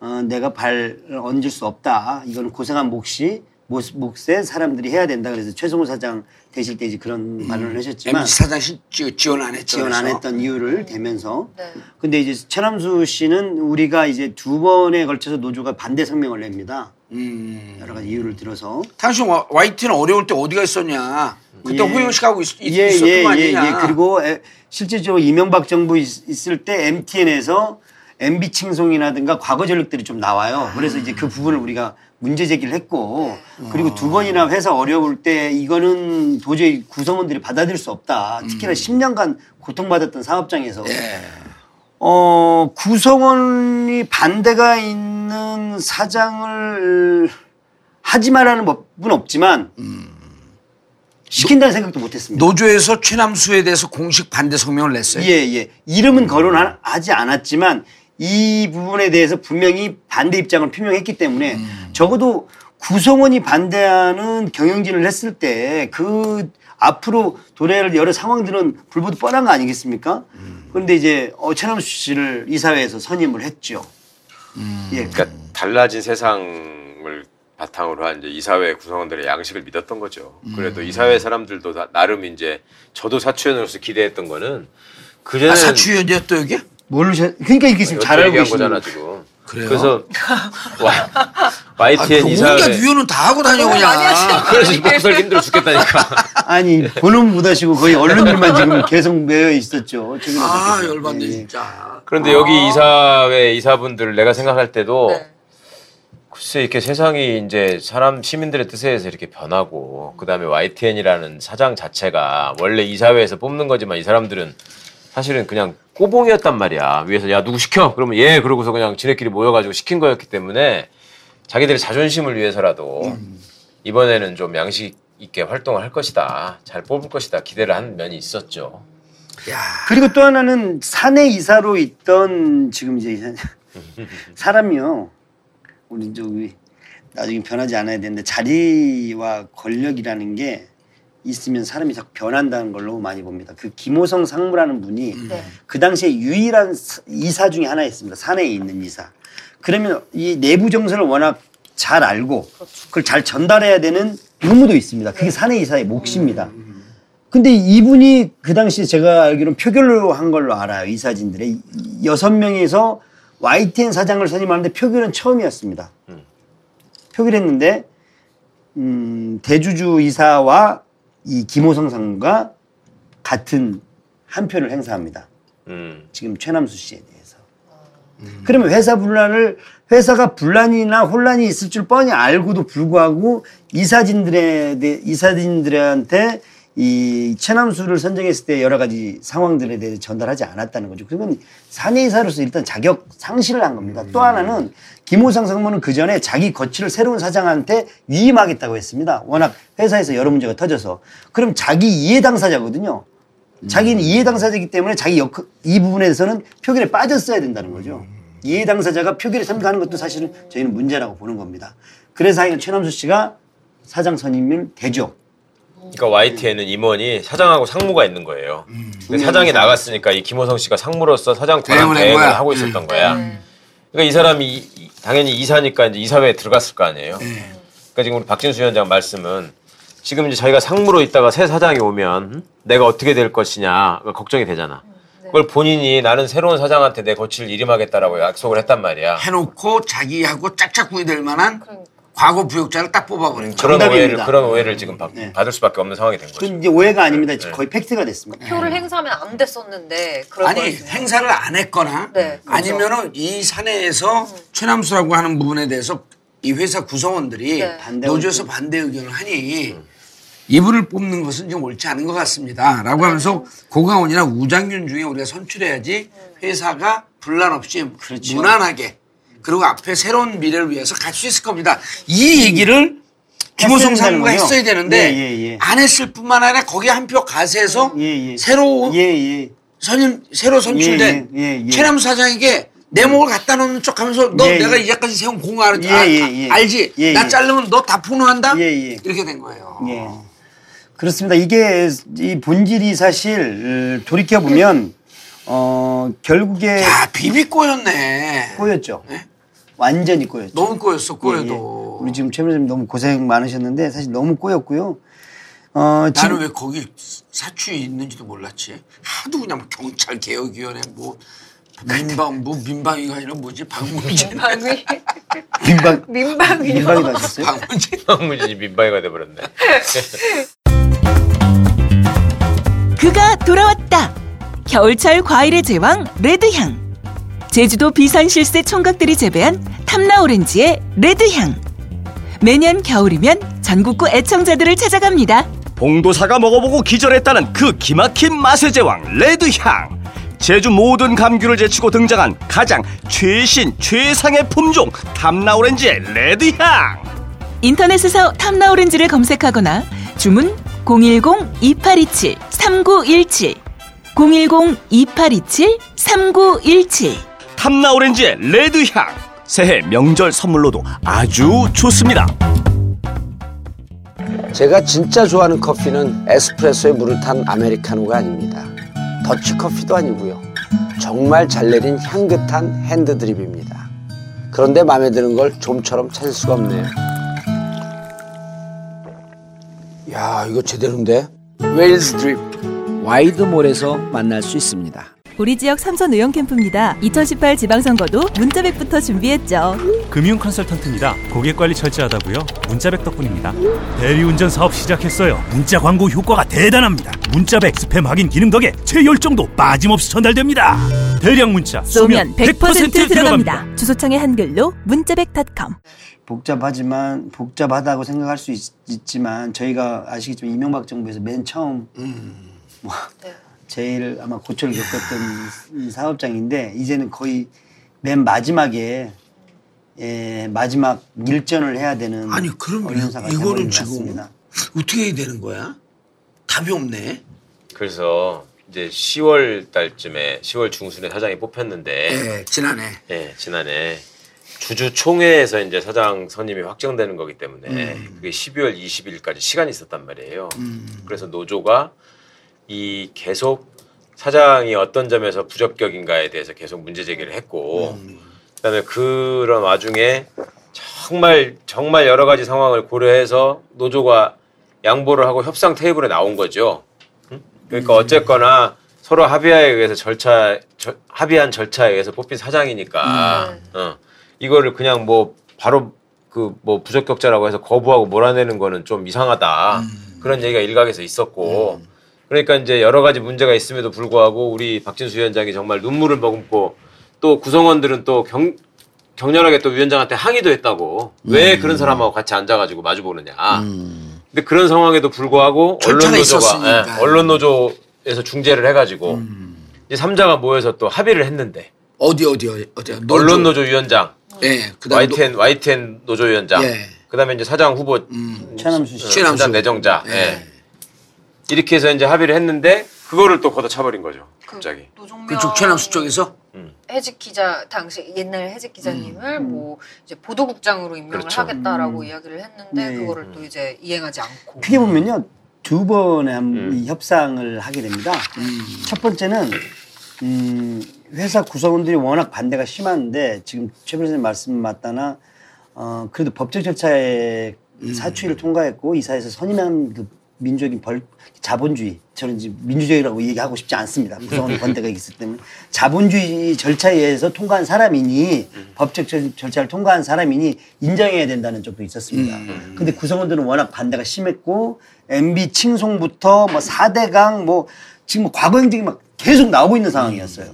어, 내가 발 얹을 수 없다. 이거는 고생한 몫이 몫- 몫에 사람들이 해야 된다. 그래서 최성호 사장 되실 때 이제 그런 발언을 하셨지만 MBC 사장 지- 지원 안 했죠. 지원 안. 했던 이유를 대면서 네. 근데 이제 최남수 씨는 우리가 이제 두 번에 걸쳐서 노조가 반대 성명을 냅니다. 음. 여러 가지 이유를 들어서 당신 와- YT는 어려울 때 어디가 있었냐? 그때 예. 호영식 하고 있, 있, 예, 있었던 예, 거 예, 아니냐? 예. 그리고 에, 실질적으로 이명박 정부 있, 있을 때 MTN에서 MB 칭송이라든가 과거 전력들이 좀 나와요. 그래서 이제 그 부분을 우리가 문제 제기를 했고 그리고 두 번이나 회사 어려울 때 이거는 도저히 구성원들이 받아들일 수 없다. 특히나 10년간 고통받았던 사업장에서 예. 어, 구성원이 반대가 있는 사장을 하지 말라는 법은 없지만 시킨다는 생각도 못했습니다. 노조에서 최남수에 대해서 공식 반대 성명을 냈어요. 예, 예. 이름은 거론하지 않았지만 이 부분에 대해서 분명히 반대 입장을 표명했기 때문에 적어도 구성원이 반대하는 경영진을 했을 때 그 앞으로 도래할 여러 상황들은 불보듯 뻔한 거 아니겠습니까? 그런데 이제 어, 최남수 씨를 이사회에서 선임을 했죠. 예. 그러니까 달라진 세상을 바탕으로 한 이제 이사회 구성원들의 양식을 믿었던 거죠. 그래도 이사회 사람들도 다 나름 이제 저도 사추위원으로서 기대했던 거는 그전에 아, 사추위원이야 또 여기? 모르셨, 그러니까 이게 지금 잘 알고 계시는 거잖아. 지금. 그래요? 그래서 와, 아, YTN 그 이사회 위원은 다 하고 다녀 그냥. 그래서 살기 힘들어 죽겠다니까. 아니 본은 못 하시고 거의 언론들만 지금 계속 매여 있었죠. 아. 열받네 예, 예. 진짜. 그런데 여기 이사회 이사분들 내가 생각할 때도 네. 글쎄 이렇게 세상이 이제 사람 시민들의 뜻에 의해서 이렇게 변하고 그다음에 YTN이라는 사장 자체가 원래 이사회에서 뽑는 거지만 이 사람들은 사실은 그냥 꼬봉이었단 말이야. 위에서 야 누구 시켜? 그러면 예 그러고서 그냥 지네끼리 모여가지고 시킨 거였기 때문에 자기들의 자존심을 위해서라도 이번에는 좀 양식 있게 활동을 할 것이다. 잘 뽑을 것이다. 기대를 한 면이 있었죠. 그리고 또 하나는 사내 이사로 있던 지금 이제 사람이요. 우리 저기 나중에 변하지 않아야 되는데 자리와 권력이라는 게 있으면 사람이 자꾸 변한다는 걸로 많이 봅니다. 그 김호성 상무라는 분이 네. 그 당시에 유일한 사- 이사 중에 하나였습니다. 사내에 있는 이사. 그러면 이 내부 정서를 워낙 잘 알고 그걸 잘 전달해야 되는 의무도 있습니다. 그게 사내 이사의 몫입니다. 근데 이분이 그 당시에 제가 알기로는 표결로 한 걸로 알아요. 이사진들의 이- 여섯 명에서 YTN 사장을 선임하는데 표결은 처음이었습니다. 표결했는데 음, 대주주 이사와 이 김호성 상무가 같은 한 표를 행사합니다. 음. 지금 최남수 씨에 대해서. 그러면 회사 분란을 회사가 분란이나 혼란이 있을 줄 뻔히 알고도 불구하고 이사진들에 대- 이사진들한테 이 최남수를 선정했을 때 여러 가지 상황들에 대해 전달하지 않았다는 거죠. 그러면 사내이사로서 일단 자격 상실을 한 겁니다. 또 하나는 김호상 상무는 그 전에 자기 거취를 새로운 사장한테 위임하겠다고 했습니다. 워낙 회사에서 여러 문제가 터져서. 그럼 자기 이해 당사자거든요. 자기는 이해 당사자이기 때문에 자기 역, 이 부분에서는 표결에 빠졌어야 된다는 거죠. 이해 당사자가 표결에 참가하는 것도 사실은 저희는 문제라고 보는 겁니다. 그래서 하여간 최남수 씨가 사장 선임을 되죠. 그러니까 YTN은 임원이 사장하고 상무가 있는 거예요. 근데 사장이 나갔으니까 이 김호성 씨가 상무로서 사장 권한 대행을. 하고 있었던 거야. 그러니까 이 사람이 당연히 이사니까 이제 이사회에 들어갔을 거 아니에요. 그러니까 지금 우리 박진수 위원장 말씀은 지금 이제 자기가 상무로 있다가 새 사장이 오면 음? 내가 어떻게 될 것이냐 그거 걱정이 되잖아. 그걸 본인이 나는 새로운 사장한테 내 거취를 이임하겠다라고 약속을 했단 말이야. 해놓고 자기하고 짝짝꿍이 될 만한 과거 부역자를 딱 뽑아버린 거야. 그런. 오해를 그런 오해를 지금 받, 네. 받을 수밖에 없는 상황이 된 거죠. 그건 이제 오해가 아닙니다. 거의 팩트가 됐습니다. 표를 행사하면 안 됐었는데 아니 거였어요. 행사를 안 했거나 네. 아니면은 이 사내에서 최남수라고 하는 부분에 대해서 이 회사 구성원들이 네. 반대 노조에서 반대 의견을 하니 이분을 뽑는 것은 좀 옳지 않은 것 같습니다. 라고 하면서 고강원이나 우장균 중에 우리가 선출해야지 회사가 분란 없이 그렇죠. 무난하게 그리고 앞에 새로운 미래를 위해서 갈 수 있을 겁니다. 이 얘기를 상무가 된다는군요. 했어야 되는데 예, 예, 예. 안 했을 뿐만 아니라 거기 한표 가세해서 예, 예. 새로 예, 예. 선임 새로 선출된. 최남수 사장에게 내 목을 갖다 놓는 척 하면서 너 예, 내가 예. 이제까지 세운 공을 예, 아, 예, 예. 알지? 예, 나 예. 자르면 너 다 폭로한다? 이렇게 된 거예요. 예. 그렇습니다. 이게 이 본질이 사실 돌이켜 보면 어 결국에 야 비비 꼬였네. 꼬였죠. 완전히 꼬였죠. 너무 꼬였어 예, 꼬여도. 예. 우리 지금 최 선생님 너무 고생 많으셨는데 사실 너무 꼬였고요. 어 나는 지금 왜 거기 사추이 있는지도 몰랐지. 하도 그냥 경찰 개혁위원회 뭐 민방 뭐 민방위가 아니라 뭐지 박문진 민방위 민방 민방위요. 민방이 가셨어요? 박문진 황무진이 민방위가 돼버렸네. 그가 돌아왔다. 겨울철 과일의 제왕 레드향. 제주도 비산실세 총각들이 재배한 탐나오렌지의 레드향. 매년 겨울이면 전국구 애청자들을 찾아갑니다. 봉도사가 먹어보고 기절했다는 그 기막힌 맛의 제왕 레드향 제주 모든 감귤을 제치고 등장한 가장 최신 최상의 품종 탐나오렌지의 레드향 인터넷에서 탐나오렌지를 검색하거나 주문 010-2827-3917 010-2827-3917 탐나오렌지의 레드향 새해 명절 선물로도 아주 좋습니다 제가 진짜 좋아하는 커피는 에스프레소에 물을 탄 아메리카노가 아닙니다. 더치커피도 아니고요. 정말 잘 내린 향긋한 핸드드립입니다. 그런데 마음에 드는 걸 좀처럼 찾을 수가 없네요. 야, 이거 제대로인데? 웨일스 드립. 와이드몰에서 만날 수 있습니다. 우리 지역 삼선 의원 캠프입니다. 2018 지방선거도 문자백부터 준비했죠. 금융 컨설턴트입니다. 고객 관리 철저하다고요? 문자백 덕분입니다. 대리운전 사업 시작했어요. 문자 광고 효과가 대단합니다. 문자백 스팸 확인 기능 덕에 제 열정도 빠짐없이 전달됩니다. 대량 문자 쏘면 100%, 들어갑니다. 주소창에 한글로 문자백닷컴. 복잡하지만 복잡하다고 생각할 수 있, 지만 저희가 아시겠지만 이명박 정부에서 맨 처음 뭐 제일 아마 고초를 겪었던 이 사업장인데 이제는 거의 맨 마지막에 예, 마지막 일전을 해야 되는 아니 그럼 이- 이거는 지금 같습니다. 어떻게 해야 되는 거야? 답이 없네. 그래서 이제 10월 달쯤에 10월 중순에 사장이 뽑혔는데 예, 지난해. 예, 지난해 주주 총회에서 이제 사장 선임이 확정되는 거기 때문에 음. 그게 12월 20일까지 시간이 있었단 말이에요. 그래서 노조가 이 계속 사장이 어떤 점에서 부적격인가에 대해서 계속 문제 제기를 했고 음. 그다음에 그런 와중에 정말 정말 여러 가지 상황을 고려해서 노조가 양보를 하고 협상 테이블에 나온 거죠. 응? 그러니까 어쨌거나 서로 합의하에 의해서 절차 저- 합의한 절차에 의해서 뽑힌 사장이니까 어, 이거를 그냥 뭐 바로 그 뭐 부적격자라고 해서 거부하고 몰아내는 거는 좀 이상하다 그런 얘기가 일각에서 있었고 그러니까 이제 여러 가지 문제가 있음에도 불구하고 우리 박진수 위원장이 정말 눈물을 머금고 또 구성원들은 또 경, 격렬하게 또 위원장한테 항의도 했다고 왜 음. 그런 사람하고 같이 앉아가지고 마주 보느냐. 근데 그런 상황에도 불구하고 언론 노조가. 음. 예, 언론 노조에서 중재를 해가지고 이제 삼자가 모여서 또 합의를 했는데 어디 어디 어디? 노조. 언론 노조 위원장, 예, 그다음에 YTN YTN 노조 위원장, 예. 그다음에 이제 사장 후보 최남수 씨. 어, 최남수. 사장 내정자, 예. 예. 이렇게 해서 이제 합의를 했는데 그거를 또 걷어 차버린 거죠. 갑자기. 노종면 그쪽 최남수 쪽에서 해직 기자 당시 옛날 해직 기자님을 뭐 이제 보도국장으로 임명을 그렇죠. 하겠다라고 이야기를 했는데 네. 그거를 또 이제 이행하지 않고 크게 보면요 두 번의 한- 음. 이 협상을 하게 됩니다. 첫 번째는 음, 회사 구성원들이 워낙 반대가 심한데 지금 최 변호사님 말씀 맞다나 어, 그래도 법적 절차에 사추위를 통과했고 이사에서 선임한 그 민주적인 벌 자본주의 저는 이제 민주주의라고 얘기하고 싶지 않습니다. 구성원 반대가 있기 때문에 자본주의 절차에 의해서 통과한 사람이니 법적 절- 절차를 통과한 사람이니 인정해야 된다는 쪽도 있었습니다. 근데 구성원들은 워낙 반대가 심했고 MB 칭송부터 뭐 4대강 뭐 지금 뭐 과거 행적이 막 계속 나오고 있는 상황이었어요.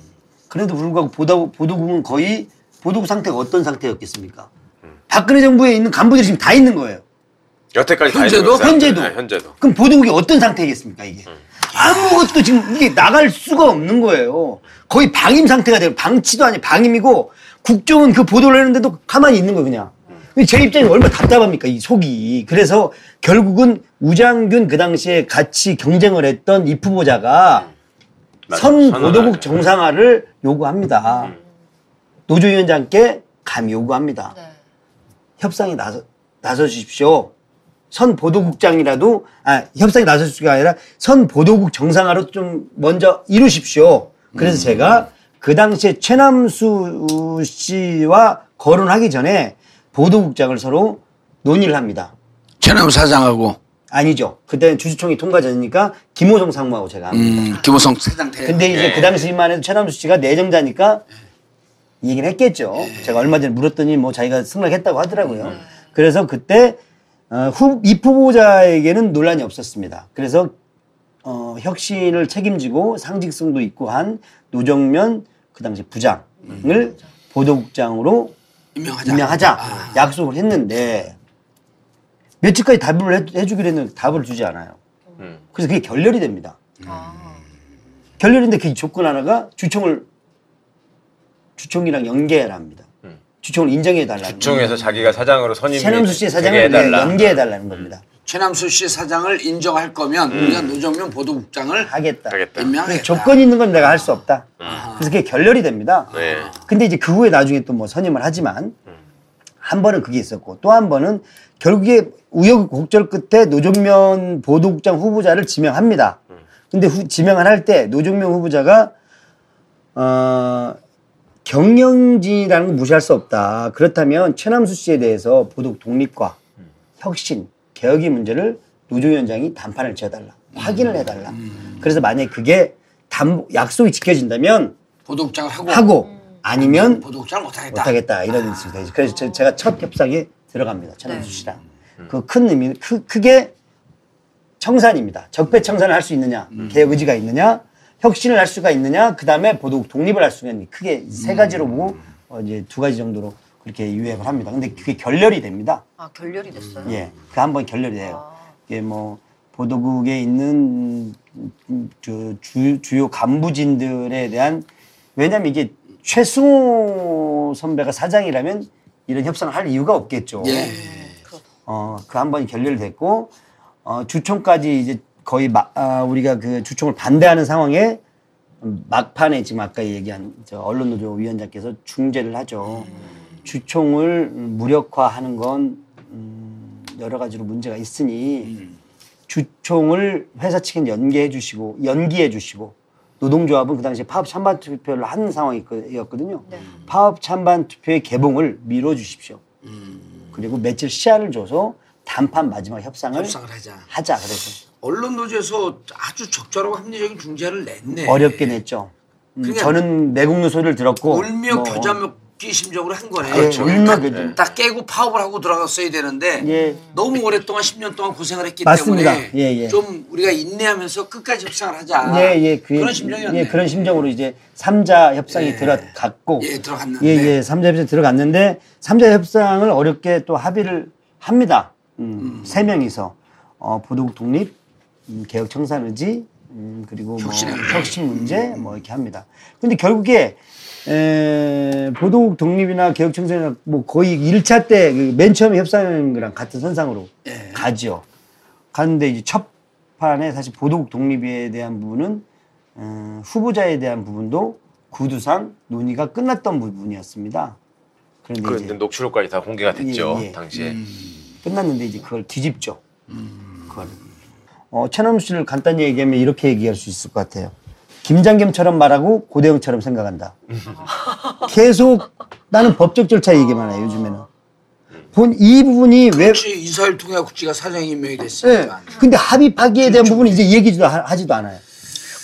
그래도 불구하고 보도, 보도국은 거의 보도국 상태가 어떤 상태였겠습니까? 박근혜 정부에 있는 간부들이 지금 다 있는 거예요. 여태까지 다 현재도? 현재도. 네, 현재도. 그럼 보도국이 어떤 상태겠습니까 이게? 아무것도 지금 이게 나갈 수가 없는 거예요. 거의 방임 상태가 되고 방치도 아니 방임이고 국정은 그 보도를 했는데도 가만히 있는 거예요 그냥. 제 입장이 얼마나 답답합니까 이 속이. 그래서 결국은 우장균 그 당시에 같이 경쟁을 했던 이 후보자가. 선 보도국. 정상화를 요구합니다. 노조위원장께 감히 요구합니다. 네. 협상에 나서 나서 주십시오. 선 보도국장이라도 아 협상에 나설 수가 아니라 선 보도국 정상화로 좀 먼저 이루십시오. 그래서 제가 그 당시에 최남수 씨와 거론하기 전에 보도국장을 서로 논의를 합니다. 최남수 사장하고 아니죠. 그때는 주주총회 통과 전이니까 김호성 상무하고 제가 합니다. 음, 김호성 사장 대. 근데 이제 그 당시만 해도 최남수 씨가 내정자니까 이 얘기를 했겠죠. 제가 얼마 전에 물었더니 뭐 자기가 승낙했다고 하더라고요. 그래서 그때 어, 후, 이 후보자에게는 논란이 없었습니다. 그래서 어, 혁신을 책임지고 상직성도 있고 한 노정면 그 당시 부장을 보도국장으로 임명하자. 임명하자 아. 약속을 했는데 며칠까지 답을 해, 해주기로 했는데 답을 주지 않아요. 음. 그래서 그게 결렬이 됩니다. 아. 결렬인데 그 조건 하나가 주총을 주총이랑 연계해라 합니다. 음. 주총을 인정해 달라는 주총에서 자기가 사장으로 선임이 최남수 씨의 되게 사장을 해달라. 연계해 달라는 겁니다. 최남수 씨 사장을 인정할 거면 우리가 노정면 보도국장을 하겠다. 하겠다. 임명하겠다. 조건이 있는 건 내가 할 수 없다. 그래서 그게 결렬이 됩니다. 네. 근데 이제 그 후에 나중에 또 뭐 선임을 하지만 한 번은 그게 있었고 또 한 번은 결국에 우여곡절 끝에 노정면 보도국장 후보자를 지명합니다. 근데 후- 지명을 할 때 노정면 후보자가 어 경영진이라는 건 무시할 수 없다. 그렇다면 최남수 씨에 대해서 보도국 독립과 혁신, 개혁의 문제를 노조위원장이 단판을 지어달라. 확인을 해달라. 그래서 만약에 그게 담, 약속이 지켜진다면 보도국장을 하고 하고 아니면 보도국장을 못하겠다. 못하겠다 이런 뜻입니다. 그래서 제- 제가 첫 협상에 들어갑니다. 최남수 네. 씨랑 그큰 의미 크, 크게 청산입니다. 적폐 청산을 할 수 있느냐, 개혁 의지가 있느냐, 혁신을 할 수가 있느냐, 그 다음에 보도국 독립을 할 수가 있느냐 크게 세 가지로 보고 어, 이제 두 가지 정도로 그렇게 유행을 합니다. 근데 그게 결렬이 됩니다. 아 결렬이 됐어요. 예, 그 한 번 결렬이 돼요. 이게 뭐 보도국에 있는 음, 저 주, 주 요 간부진들에 대한 왜냐면 이게 최승호 선배가 사장이라면 이런 협상을 할 이유가 없겠죠. 예. 어, 그 한 번이 결렬이 됐고 어, 주총까지 이제 거의 마, 아, 우리가 그 주총을 반대하는 상황에 막판에 지금 아까 얘기한 저 언론노조 위원장께서 중재를 하죠. 주총을 무력화하는 건 음, 여러 가지로 문제가 있으니 주총을 회사 측은 연계해 주시고 연기해 주시고 노동조합은 그 당시에 파업 찬반 투표를 한 상황이었거든요. 파업 찬반 투표의 개봉을 미뤄 주십시오. 그리고 며칠 시한을 줘서 단판 마지막 협상을 협상을 하자. 하자 그래서 언론 노조에서 아주 적절하고 합리적인 중재를 냈네. 어렵게 냈죠. 음, 그러니까 저는 매국노 소리를 들었고 울며 뭐, 겨자 먹기 심정으로 한 거네. 예, 울며 딱, 겨자. 딱 깨고 파업을 하고 들어갔어야 되는데 예. 너무 오랫동안 10년 동안 고생을 했기 맞습니다. 때문에 예, 예. 좀 우리가 인내하면서 끝까지 협상을 하자. 예, 예, 그, 런 심정이었네. 예, 그런 심정으로 이제 삼자 협상이 예. 들어갔고. 예, 들어갔는데. 예, 예, 삼자 협상 들어갔는데, 삼자 협상을 어렵게 또 합의를 합니다. 음, 세 명이서. 어, 보도국 독립, 음, 개혁 청산 의지, 음, 그리고 뭐 혁신의 문제. 혁신 문제, 뭐 이렇게 합니다. 근데 결국에, 에, 보도국 독립이나 개혁 청산이나 뭐 거의 1차 때 맨 처음에 협상한 거랑 같은 선상으로 예. 가죠. 가는데 이제 첫 판에 사실 보도국 독립에 대한 부분은 어, 후보자에 대한 부분도 구두상 논의가 끝났던 부분이었습니다. 그런데 그 이제 녹취록까지 다 공개가 됐죠 예, 예. 당시에. 끝났는데 이제 그걸 뒤집죠. 그걸. 어, 최남수 씨를 간단히 얘기하면 이렇게 얘기할 수 있을 것 같아요. 김장겸처럼 말하고 고대영처럼 생각한다. 계속 나는 법적 절차 얘기만 해요, 요즘에는. 본 이 부분이 왜 혹시 이사일 통해 국지가 사장 임명이 예. 됐으니까. 근데 합의 파기에 대한 부분은 이제 얘기도 하- 하지도 않아요.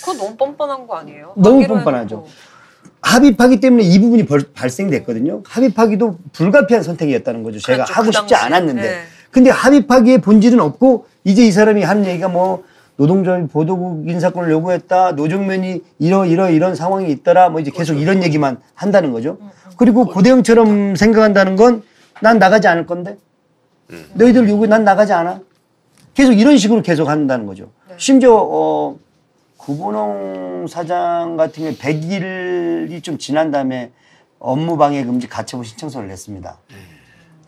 그건 너무 뻔뻔한 거 아니에요? 너무 뻔뻔하죠. 해놓고. 합의 파기 때문에 이 부분이 벌- 발생됐거든요. 합의 파기도 불가피한 선택이었다는 거죠. 제가 그렇죠, 하고 그 싶지. 않았는데. 네. 근데 합의 파기의 본질은 없고 이제 이 사람이 하는 얘기가 뭐 노동조합이 보도국 인사권을 요구했다. 노정면이 이러 이러 이런 상황이 있더라. 뭐 이제 계속 이런 얘기만 한다는 거죠. 그리고 고대영처럼 생각한다는 건 난 나가지 않을 건데. 너희들 요구 난 나가지 않아. 계속 이런 식으로 계속 한다는 거죠. 심지어 어 구본홍 사장 같은 경우에 100일이 좀 지난 다음에 업무 방해 금지 가처분 신청서를 냈습니다.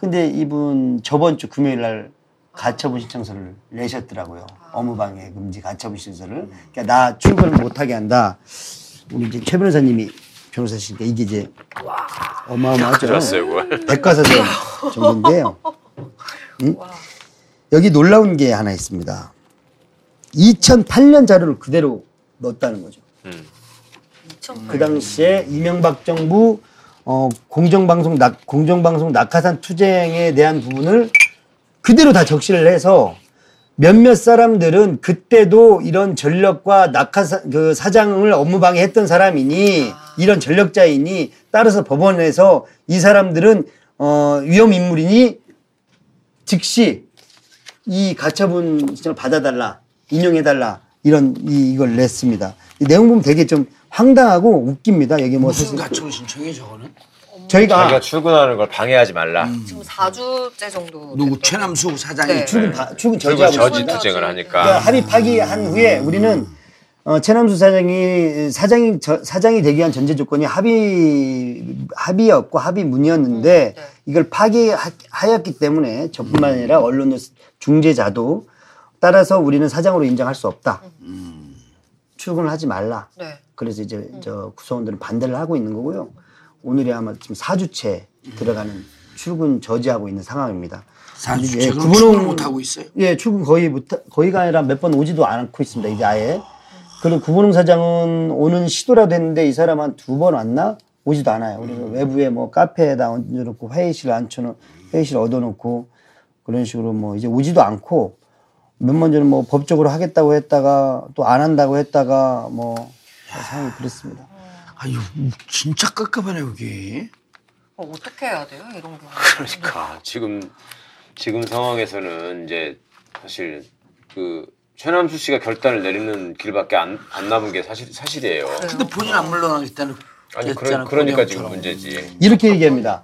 근데 이분 저번 주 금요일 날 가처분 신청서를 내셨더라고요. 업무 방해 금지 가처분 신청서를. 그러니까 나 출근을 못 하게 한다. 우리 이제 최 변호사님이 변호사시니까 이게 이제 어마어마하죠. 그걸. 백과사전 정도인데요. 응? 여기 놀라운 게 하나 있습니다. 2008년 자료를 그대로 넣었다는 거죠. 그 당시에 이명박 정부 어, 공정방송 낙, 공정방송 낙하산 투쟁에 대한 부분을 그대로 다 적시를 해서 몇몇 사람들은 그때도 이런 전력과 낙하산 그 사장을 업무방해 했던 사람이니 이런 전력자이니 따라서 법원에서 이 사람들은 어, 위험 인물이니 즉시 이 가처분 신청을 받아달라 인용해달라 이런 이, 이걸 냈습니다. 이 내용 보면 되게 좀 황당하고 웃깁니다. 여기 뭐 무슨 가처분 신청이 저거는? 저희가 자기가 출근하는 걸 방해하지 말라. 지금 4주째 정도. 누구 최남수 사장이 네. 출근 바- 출근 출근 저지하고 저지. 투쟁을 그러니까 하니까. 합의 파기한 후에 우리는 어, 최남수 사장이 사장이 저- 사장이 되기 위한 전제 조건이 합의 합의였고 합의 문이었는데 이걸 파기하였기 때문에 저뿐만 아니라 언론의 중재자도 따라서 우리는 사장으로 인정할 수 없다. 출근을 하지 말라. 네. 그래서 이제 저 구성원들은 반대를 하고 있는 거고요. 오늘이 아마 지금 4주째 들어가는 출근 저지하고 있는 상황입니다. 사주째 예, 구분홍- 출근을 못 하고 있어요. 예, 출근 거의 못, 거의가 아니라 몇 번 오지도 않고 있습니다. 이제 아예. 그리고 구본홍 사장은 오는 시도라도 했는데 이 사람 한 두 번 왔나? 오지도 않아요. 그래서 외부에 뭐 카페에다 얹어놓고 회의실 앉혀놓, 회의실 얻어놓고 그런 식으로 뭐 이제 오지도 않고 몇번 전에 뭐 법적으로 하겠다고 했다가 또 안 한다고 했다가 뭐 상황이 그랬습니다. 아유 진짜 깝깝하네 여기. 어, 어떻게 해야 돼요? 이런 경우. 그러니까 지금 지금 상황에서는 이제 사실 그 최남수 씨가 결단을 내리는 길밖에 안, 안 남은 게 사실 사실이에요. 근데 본인 안 물러나겠다는. 아니 그러, 그러니까. 지금 문제지. 이렇게 얘기합니다.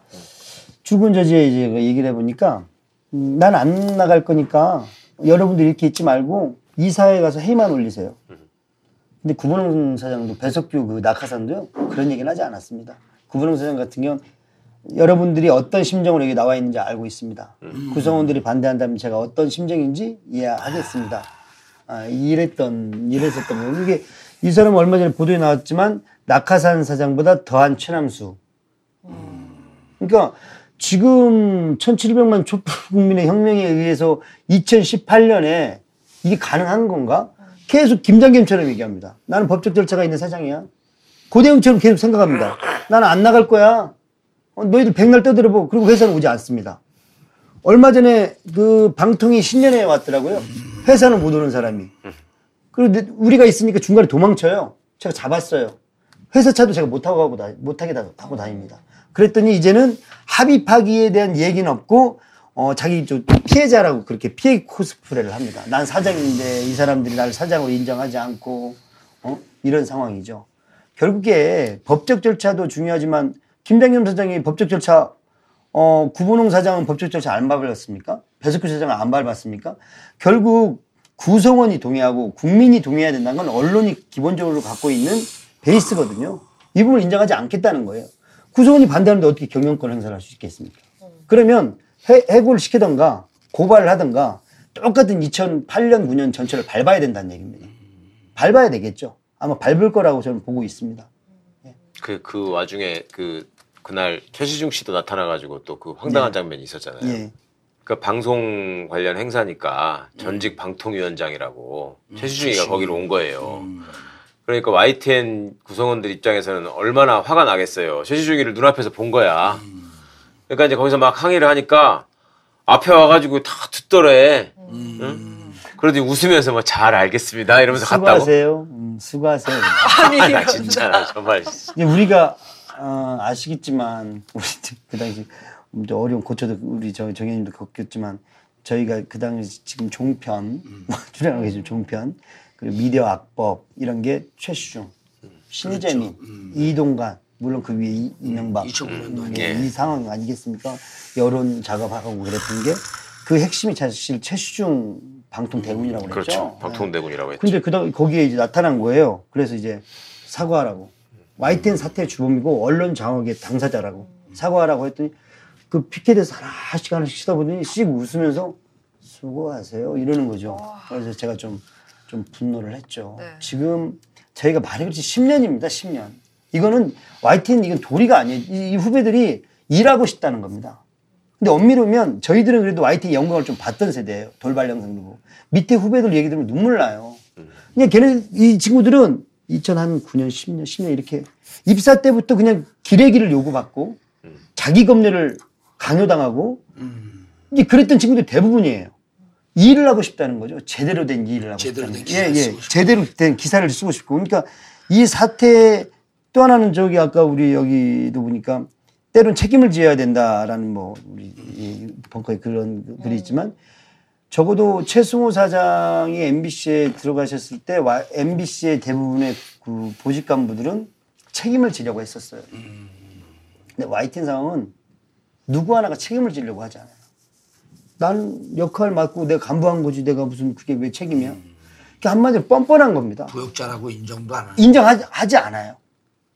죽은 저지에 이제 그 얘기를 해보니까 음, 난안 나갈 거니까 여러분들 이렇게 있지 말고 이사회 가서 회의만 올리세요. 근데 구본홍 사장도 배석규 그 낙하산도요 그런 얘기는 하지 않았습니다. 구본홍 사장 같은 경우는 여러분들이 어떤 심정으로 여기 나와 있는지 알고 있습니다. 구성원들이 반대한다면 제가 어떤 심정인지 이해하겠습니다. 아, 이랬던 이랬었던 거예요. 이게 이 사람 얼마 전에 보도에 나왔지만 낙하산 사장보다 더한 최남수. 그러니까 지금 1700만 촛불 국민의 혁명에 의해서 2018년에 이게 가능한 건가? 계속 김장겸처럼 얘기합니다. 나는 법적 절차가 있는 사장이야. 고대웅처럼 계속 생각합니다. 나는 안 나갈 거야. 어, 너희들 백날 떠들어보고 그리고 회사는 오지 않습니다. 얼마 전에 그 방통위 신년회에 왔더라고요. 회사는 못 오는 사람이. 그리고 내- 우리가 있으니까 중간에 도망쳐요. 제가 잡았어요. 회사 차도 제가 못 타고 가고 다, 못 타게 다, 타고 다닙니다. 그랬더니 이제는 합의하기에 대한 얘기는 없고 어 자기 저 피해자라고 그렇게 피해 코스프레를 합니다. 난 사장인데 이 사람들이 나를 사장으로 인정하지 않고 어 이런 상황이죠. 결국에 법적 절차도 중요하지만 김장겸 사장이 법적 절차 어 구본홍 사장은 법적 절차 안 밟았습니까? 배석규 사장은 안 밟았습니까? 결국 구성원이 동의하고 국민이 동의해야 된다는 건 언론이 기본적으로 갖고 있는 베이스거든요. 이 부분을 인정하지 않겠다는 거예요. 구성원이 반대하는데 어떻게 경영권 행사를 할 수 있겠습니까? 그러면 해, 해고를 시키던가 고발을 하던가 똑같은 2008년, 9년 전체를 밟아야 된다는 얘기입니다. 밟아야 되겠죠. 아마 밟을 거라고 저는 보고 있습니다. 그, 그 와중에 그, 그날 최시중 씨도 나타나가지고 또 그 황당한 장면이 있었잖아요. 예. 그 방송 관련 행사니까 전직 방통위원장이라고 최시중이가 거기로 온 거예요. 그러니까 YTN 구성원들 입장에서는 얼마나 화가 나겠어요. 최시중이를 눈앞에서 본 거야. 그러니까 이제 거기서 막 항의를 하니까 앞에 와가지고 다 듣더래. 응? 그러더니 웃으면서 뭐 잘 알겠습니다 이러면서 갔다고. 수고하세요. 음, 수고하세요. 아, 나 진짜 정말. 우리가 어, 아시겠지만 우리 그 당시 좀 어려운 고초도 우리 저 정현님도 겪었지만 저희가 그 당시 지금 종편 출연하고 계신 종편 그리고 미디어 악법 이런 게 최수중, 신재민, 이동관 물론 그 위에 이- 이명박 2009년도 예, 아니에요. 이 상황 아니겠습니까? 여론 작업하고 그랬던 게 그 핵심이 사실 최수중 방통 대군이라고 그랬죠. 그렇죠. 예. 방통 대군이라고 했죠. 근데 그 거기에 이제 나타난 거예요. 그래서 이제 사과하라고. YTN 사태 주범이고 언론 장악의 당사자라고 사과하라고 했더니 그 피켓에서 하나씩 하나씩 쳐다보더니 씩 웃으면서 수고하세요 이러는 거죠. 그래서 제가 좀, 좀 분노를 했죠. 네. 지금 저희가 말해그렇지 10년입니다. 10년. 이거는 YTN 이건 도리가 아니에요. 이, 이 후배들이 일하고 싶다는 겁니다. 근데 엄밀하면 저희들은 그래도 YTN 영광을 좀 봤던 세대예요. 돌발 영상도 보고. 밑에 후배들 얘기 들으면 눈물 나요. 그냥 걔네 이 친구들은 2009년, 10년, 10년 이렇게 입사 때부터 그냥 기레기를 요구받고 자기 검열을 강요당하고 이제 그랬던 친구들 대부분이에요. 일을 하고 싶다는 거죠. 제대로 된 일을 하고 제대로 싶다는 된 거죠. 예, 예. 제대로 된 기사를 쓰고 싶고. 그러니까 이 사태 또 하나는 저기 아까 우리 여기도 보니까 때론 책임을 지어야 된다라는 뭐 우리 이 벙커에 그런 글이 있지만 적어도 최승호 사장이 MBC에 들어가셨을 때 와- MBC의 대부분의 그 보직 간부들은 책임을 지려고 했었어요. 근데 YTN 상황은 누구 하나가 책임을 지려고 하지 않아요. 나는 역할 맡고 내가 간부한 거지 내가 무슨 그게 왜 책임이야? 그러니까 한마디로 뻔뻔한 겁니다. 부역자라고 인정도 안 하는. 인정하지 하지 않아요.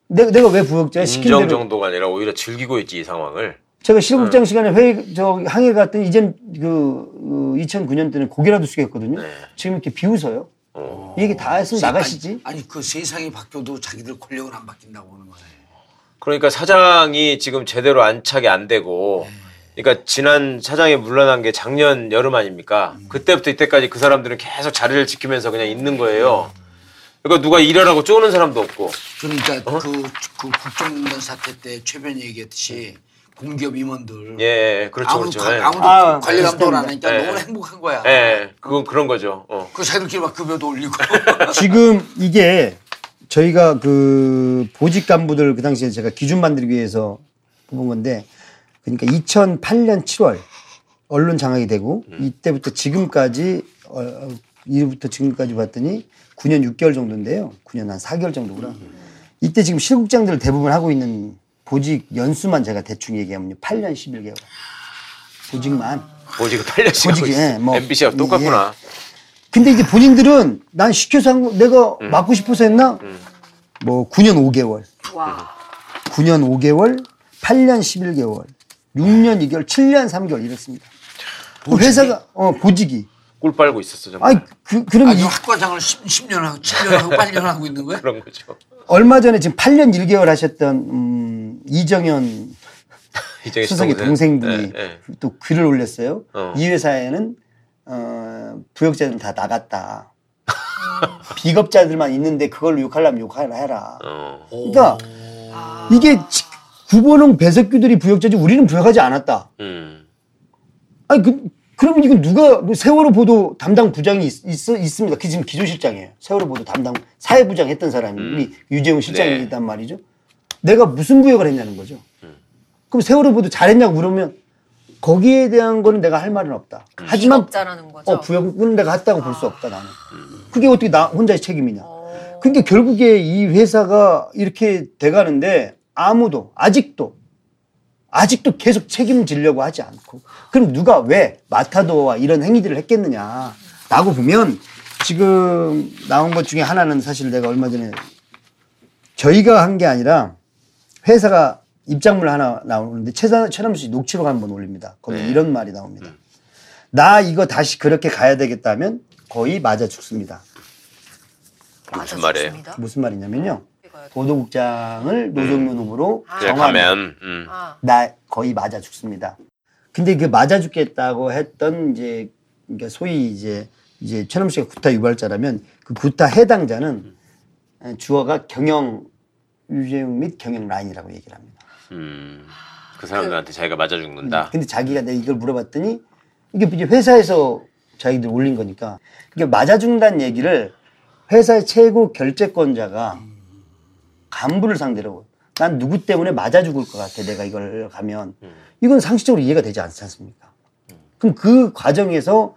내가, 내가 왜 부역자야? 시킨 인정 대로. 정도가 아니라 오히려 즐기고 있지 이 상황을. 제가 실국장 시간에 회의, 저 항해 갔더니 이젠 그, 2009년 때는 고개라도 숙였거든요. 네. 지금 이렇게 비웃어요. 어. 이 얘기 다 했으면 나가시지. 아니, 아니 그 세상이 바뀌어도 자기들 권력은 안 바뀐다고 보는 거예요. 그러니까 사장이 지금 제대로 안착이 안 되고, 그러니까 지난 사장이 물러난 게 작년 여름 아닙니까? 그때부터 이때까지 그 사람들은 계속 자리를 지키면서 그냥 있는 거예요. 그러니까 누가 일하라고 쪼는 사람도 없고. 그러니까 어? 그, 그 국정농단 사태 때 최변이 얘기했듯이 공기업 임원들 예, 예, 그렇죠, 아무도, 그렇죠. 가- 예. 아무도 아, 관리 감독을 안. 하니까 예. 너무 행복한 거야. 예, 그건 그런 거죠. 어. 그 자기들끼리 막 급여도 올리고. 지금 이게 저희가 그 보직 간부들 그 당시에 제가 기준 만들기 위해서 뽑은 건데 그러니까 2008년 7월 언론 장악이 되고 이때부터 지금까지 어, 어, 이부터 지금까지 봤더니 9년 6개월 정도인데요. 9년 한 4개월 정도구나. 이때 지금 실국장들 대부분 하고 있는 보직 연수만 제가 대충 얘기하면요. 8년 11개월. 보직만. 보직을 8년씩 하고 보직이, 있어. 예, 뭐, MBC하고 똑같구나. 근데 이제 본인들은 난 시켜서 한 거, 내가 음. 맡고 싶어서 했나? 뭐 9년 5개월, 와. 9년 5개월, 8년 11개월, 6년 2개월, 7년 3개월 이렇습니다. 그 회사가 어 보직이. 꿀 빨고 있었어 정말. 아니 그 그럼 아니 이, 학과장을 10, 년 하고 7년 하고 8년 하고 있는 거야? 그런 거죠. 얼마 전에 지금 8년 1개월 하셨던 음, 이정현 수석의 동생분이 예, 예. 또 글을 올렸어요. 어. 이 회사에는 어, 부역자들은 다 나갔다. 비겁자들만 있는데 그걸 욕하려면 욕하라 해라. 어. 그러니까 이게 지- 구본홍 배석규들이 부역자지 우리는 부역하지 않았다. 음. 아니 그 그러면 이거 누가 뭐 세월호 보도 담당 부장이 있, 있, 있습니다. 그 지금 기조실장이에요. 세월호 보도 담당 사회부장 했던 사람이 우리 유재훈 실장이단 말이죠. 내가 무슨 부역을 했냐는 거죠. 그럼 세월호 보도 잘했냐고 물으면 거기에 대한 거는 내가 할 말은 없다. 하지만 비겁자라는 거죠. 어, 부역은 내가 했다고 볼수 없다 나는. 그게 어떻게 나 혼자의 책임이냐. 그러니까 결국에 이 회사가 이렇게 돼가는데 아무도 아직도 아직도 계속 책임지려고 하지 않고 그럼 누가 왜 마타도와 이런 행위들을 했겠느냐라고 보면 지금 나온 것 중에 하나는 사실 내가 얼마 전에 저희가 한 게 아니라 회사가 입장물 하나 나오는데 최사, 최남수 씨 녹취록 한번 올립니다. 거기 네. 이런 말이 나옵니다. 나 이거 다시 그렇게 가야 되겠다면 거의 맞아 죽습니다. 무슨 말이에요? 무슨 말이냐면요. 보도국장을 노정면 후보로 그래 정하면 가면 음. 아, 나 거의 맞아 죽습니다. 근데 그 맞아 죽겠다고 했던 이제 그러니까 소위 이제 이제 최남 씨가 구타 유발자라면 그 구타 해당자는 주어가 경영 유재용 및 경영 라인이라고 얘기를 합니다. 음. 그 사람들한테 자기가 맞아 죽는다. 근데 자기가 내가 이걸 물어봤더니 이게 이제 회사에서 자기들 올린 거니까 이게 맞아 죽는다는 얘기를 회사의 최고 결재권자가 간부를 상대로 난 누구 때문에 맞아 죽을 것 같아 내가 이걸 가면 이건 상식적으로 이해가 되지 않지 않습니까? 그럼 그 과정에서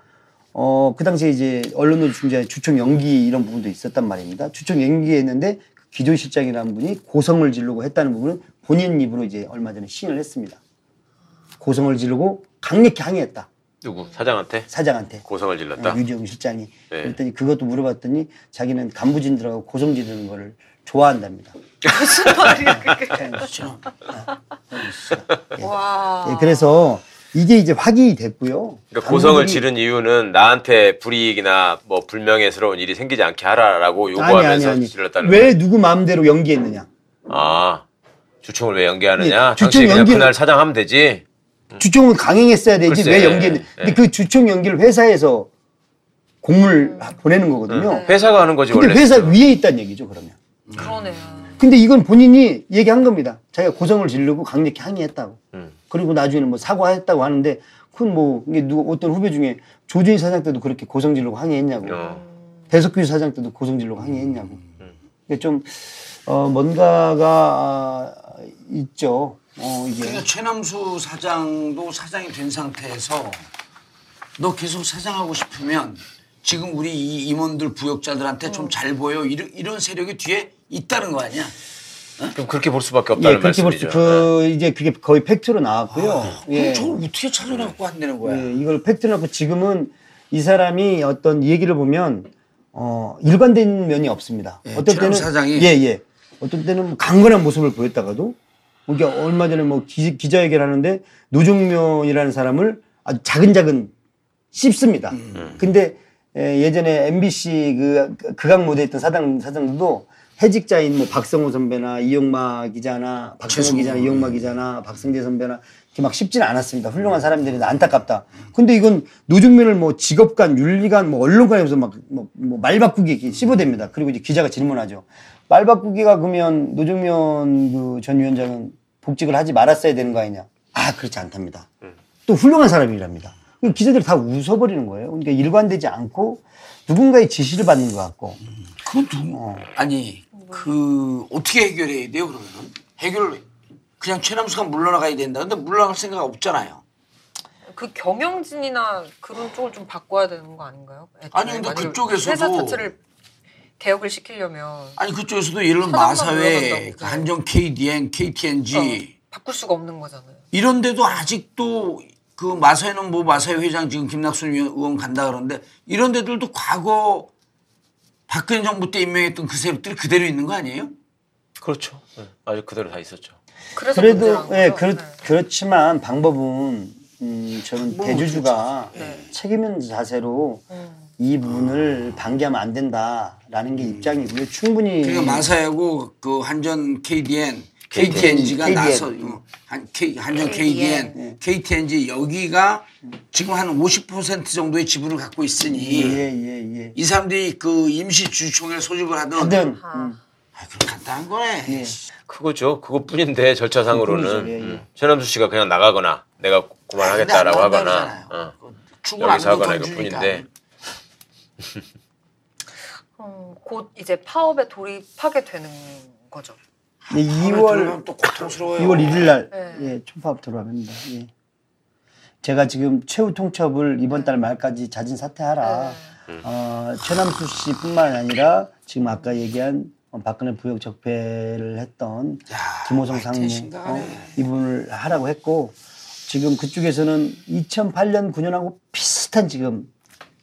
어 그 당시에 이제 언론노조 중재 주총 연기 이런 부분도 있었단 말입니다. 주총 연기했는데 그 기조실장이라는 분이 고성을 지르고 했다는 부분은 본인 입으로 이제 얼마 전에 시인을 했습니다. 고성을 지르고 강력히 항의했다. 누구 사장한테 사장한테. 고성을 질렀다. 어, 유지영 실장이. 네. 그랬더니 그것도 물어봤더니 자기는 간부진 들하고 고성 지르는 거를 좋아한답니다. 무슨 말이야 그게. 그렇죠. 와. 예, 그래서 이게 이제 확인이 됐고요. 그러니까 고성을 지른 이유는 나한테 불이익이나 뭐 불명예스러운 일이 생기지 않게 하라라고 아니 요구하면서 아니 아니. 질렀다는 왜 거예요. 누구 마음대로 연기했느냐? 아 주총을 왜 연기하느냐? 네, 주총 연기를- 그날 사장하면 되지. 주총은 강행했어야 되지 글쎄. 왜 연기했느냐? 근데 예. 그 주총 연기를 회사에서 공을 보내는 거거든요. 응. 회사가 하는 거지 근데 원래. 회사 위에 있다는 얘기죠 그러면. 그러네요. 근데 이건 본인이 얘기한 겁니다. 자기가 고성을 지르고 강력히 항의했다고. 음. 그리고 나중에는 뭐 사과했다고 하는데 그건 뭐 이게 누구 어떤 후배 중에 조준희 사장 때도 그렇게 고성 지르고 항의했냐고. 어. 배석규 사장 때도 고성 지르고 항의했냐고. 음. 이게 좀 어, 뭔가가 있죠. 어, 이게 그러니까 최남수 사장도 사장이 된 상태에서 너 계속 사장하고 싶으면 지금 우리 이 임원들 부역자들한테 좀 잘 보여 이런, 이런 세력이 뒤에 있다는 거 아니야? 그럼 그렇게 볼 수밖에 예, 없다는 그렇게 볼 말씀이죠. 수, 그, 이제 그게 거의 팩트로 나왔고요. 예. 그럼 저걸 어떻게 찾아내고 안 되는 거야? 예, 이걸 팩트 놓고 지금은 이 사람이 어떤 이 얘기를 보면 어, 일관된 면이 없습니다. 예, 어떤 때는 사장이- 예, 예. 어떤 때는 뭐 강건한 모습을 보였다가도 이게 얼마 전에 뭐 기, 기자회견 하는데 노종면이라는 사람을 아주 작은작은 씹습니다. 근데 예, 예전에 MBC 그 극악 무대에 있던 사장 사장들도 해직자인 뭐 박성호 선배나 이용마 기자나 박성호. 기자나 이용마 기자나 박성재 선배나 이렇게 막 쉽지는 않았습니다. 훌륭한 사람들인데 안타깝다. 근데 이건 노중면을 뭐 직업관, 윤리관, 뭐 언론관에서 막, 뭐, 뭐 말바꾸기 씹어댑니다. 그리고 이제 기자가 질문하죠. 말바꾸기가 그러면 노중면 그 전 위원장은 복직을 하지 말았어야 되는 거 아니냐. 아, 그렇지 않답니다. 또 훌륭한 사람이랍니다. 그 기자들이 다 웃어버리는 거예요. 그러니까 일관되지 않고 누군가의 지시를 받는 것 같고. 그건 누구? 아니 그 어떻게 해결해야 돼요 그러면은 해결 그냥 최남수가 물러나가야 된다. 근데 물러나갈 생각 없잖아요. 그 경영진이나 그런 쪽을 좀 바꿔야 되는 거 아닌가요? 아니, 근데 만약에 그쪽에서도- 회사 자체를 개혁을 시키려면 아니 그쪽에서도 예를 사장만 마사회. 그 한정 KDN, KTNG 어, 바꿀 수가 없는 거잖아요. 이런데도 아직도 그 마사회는 뭐 마사회 회장 지금 김낙순 의원- 의원 간다 그러는데 이런 데들도 과거 박근혜 정부 때 임명했던 그 세력들이 그대로 있는 거 아니에요? 그렇죠. 네, 아주 그대로 다 있었죠. 그래서 그래도 예. 그렇, 네. 그렇지만 방법은 음, 저는 대주주가 네. 책임 있는 자세로 음. 이 부분을 방기하면 안 된다라는 게 입장이고요. 충분히 그러니까 마사회하고 그 한전 KDN, KTNG가 KTN. 나서 어, 한 K, 한전 KDN, KTNG 여기가 지금 한 50% 정도의 지분을 갖고 있으니 예 예 예. 이 사람들이 그 임시 주주총회를 소집을 하든 하든 음, 아, 그럼 간단한 거네. 예. 그거죠. 그것뿐인데 절차상으로는. 예, 예. 음, 최남수 씨가 그냥 나가거나 내가 그만하겠다라고 안 하거나. 어, 여기서 하거나. 이것뿐인데 음, 곧 이제 파업에 돌입하게 되는 거죠. 예, 2월 들어가면 또 고통스러워요. 2월 1일 날 네. 예, 총파업 들어갑니다. 예. 제가 지금 최후 통첩을 이번 달 말까지 자진 사퇴하라. 네. 어, 최남수 씨뿐만 아니라 지금 아까 얘기한 어, 박근혜 부역 적폐를 했던 야, 김호성 상무. 어, 이분을 하라고 했고 지금 그쪽에서는 2008년 9년하고 비슷한 지금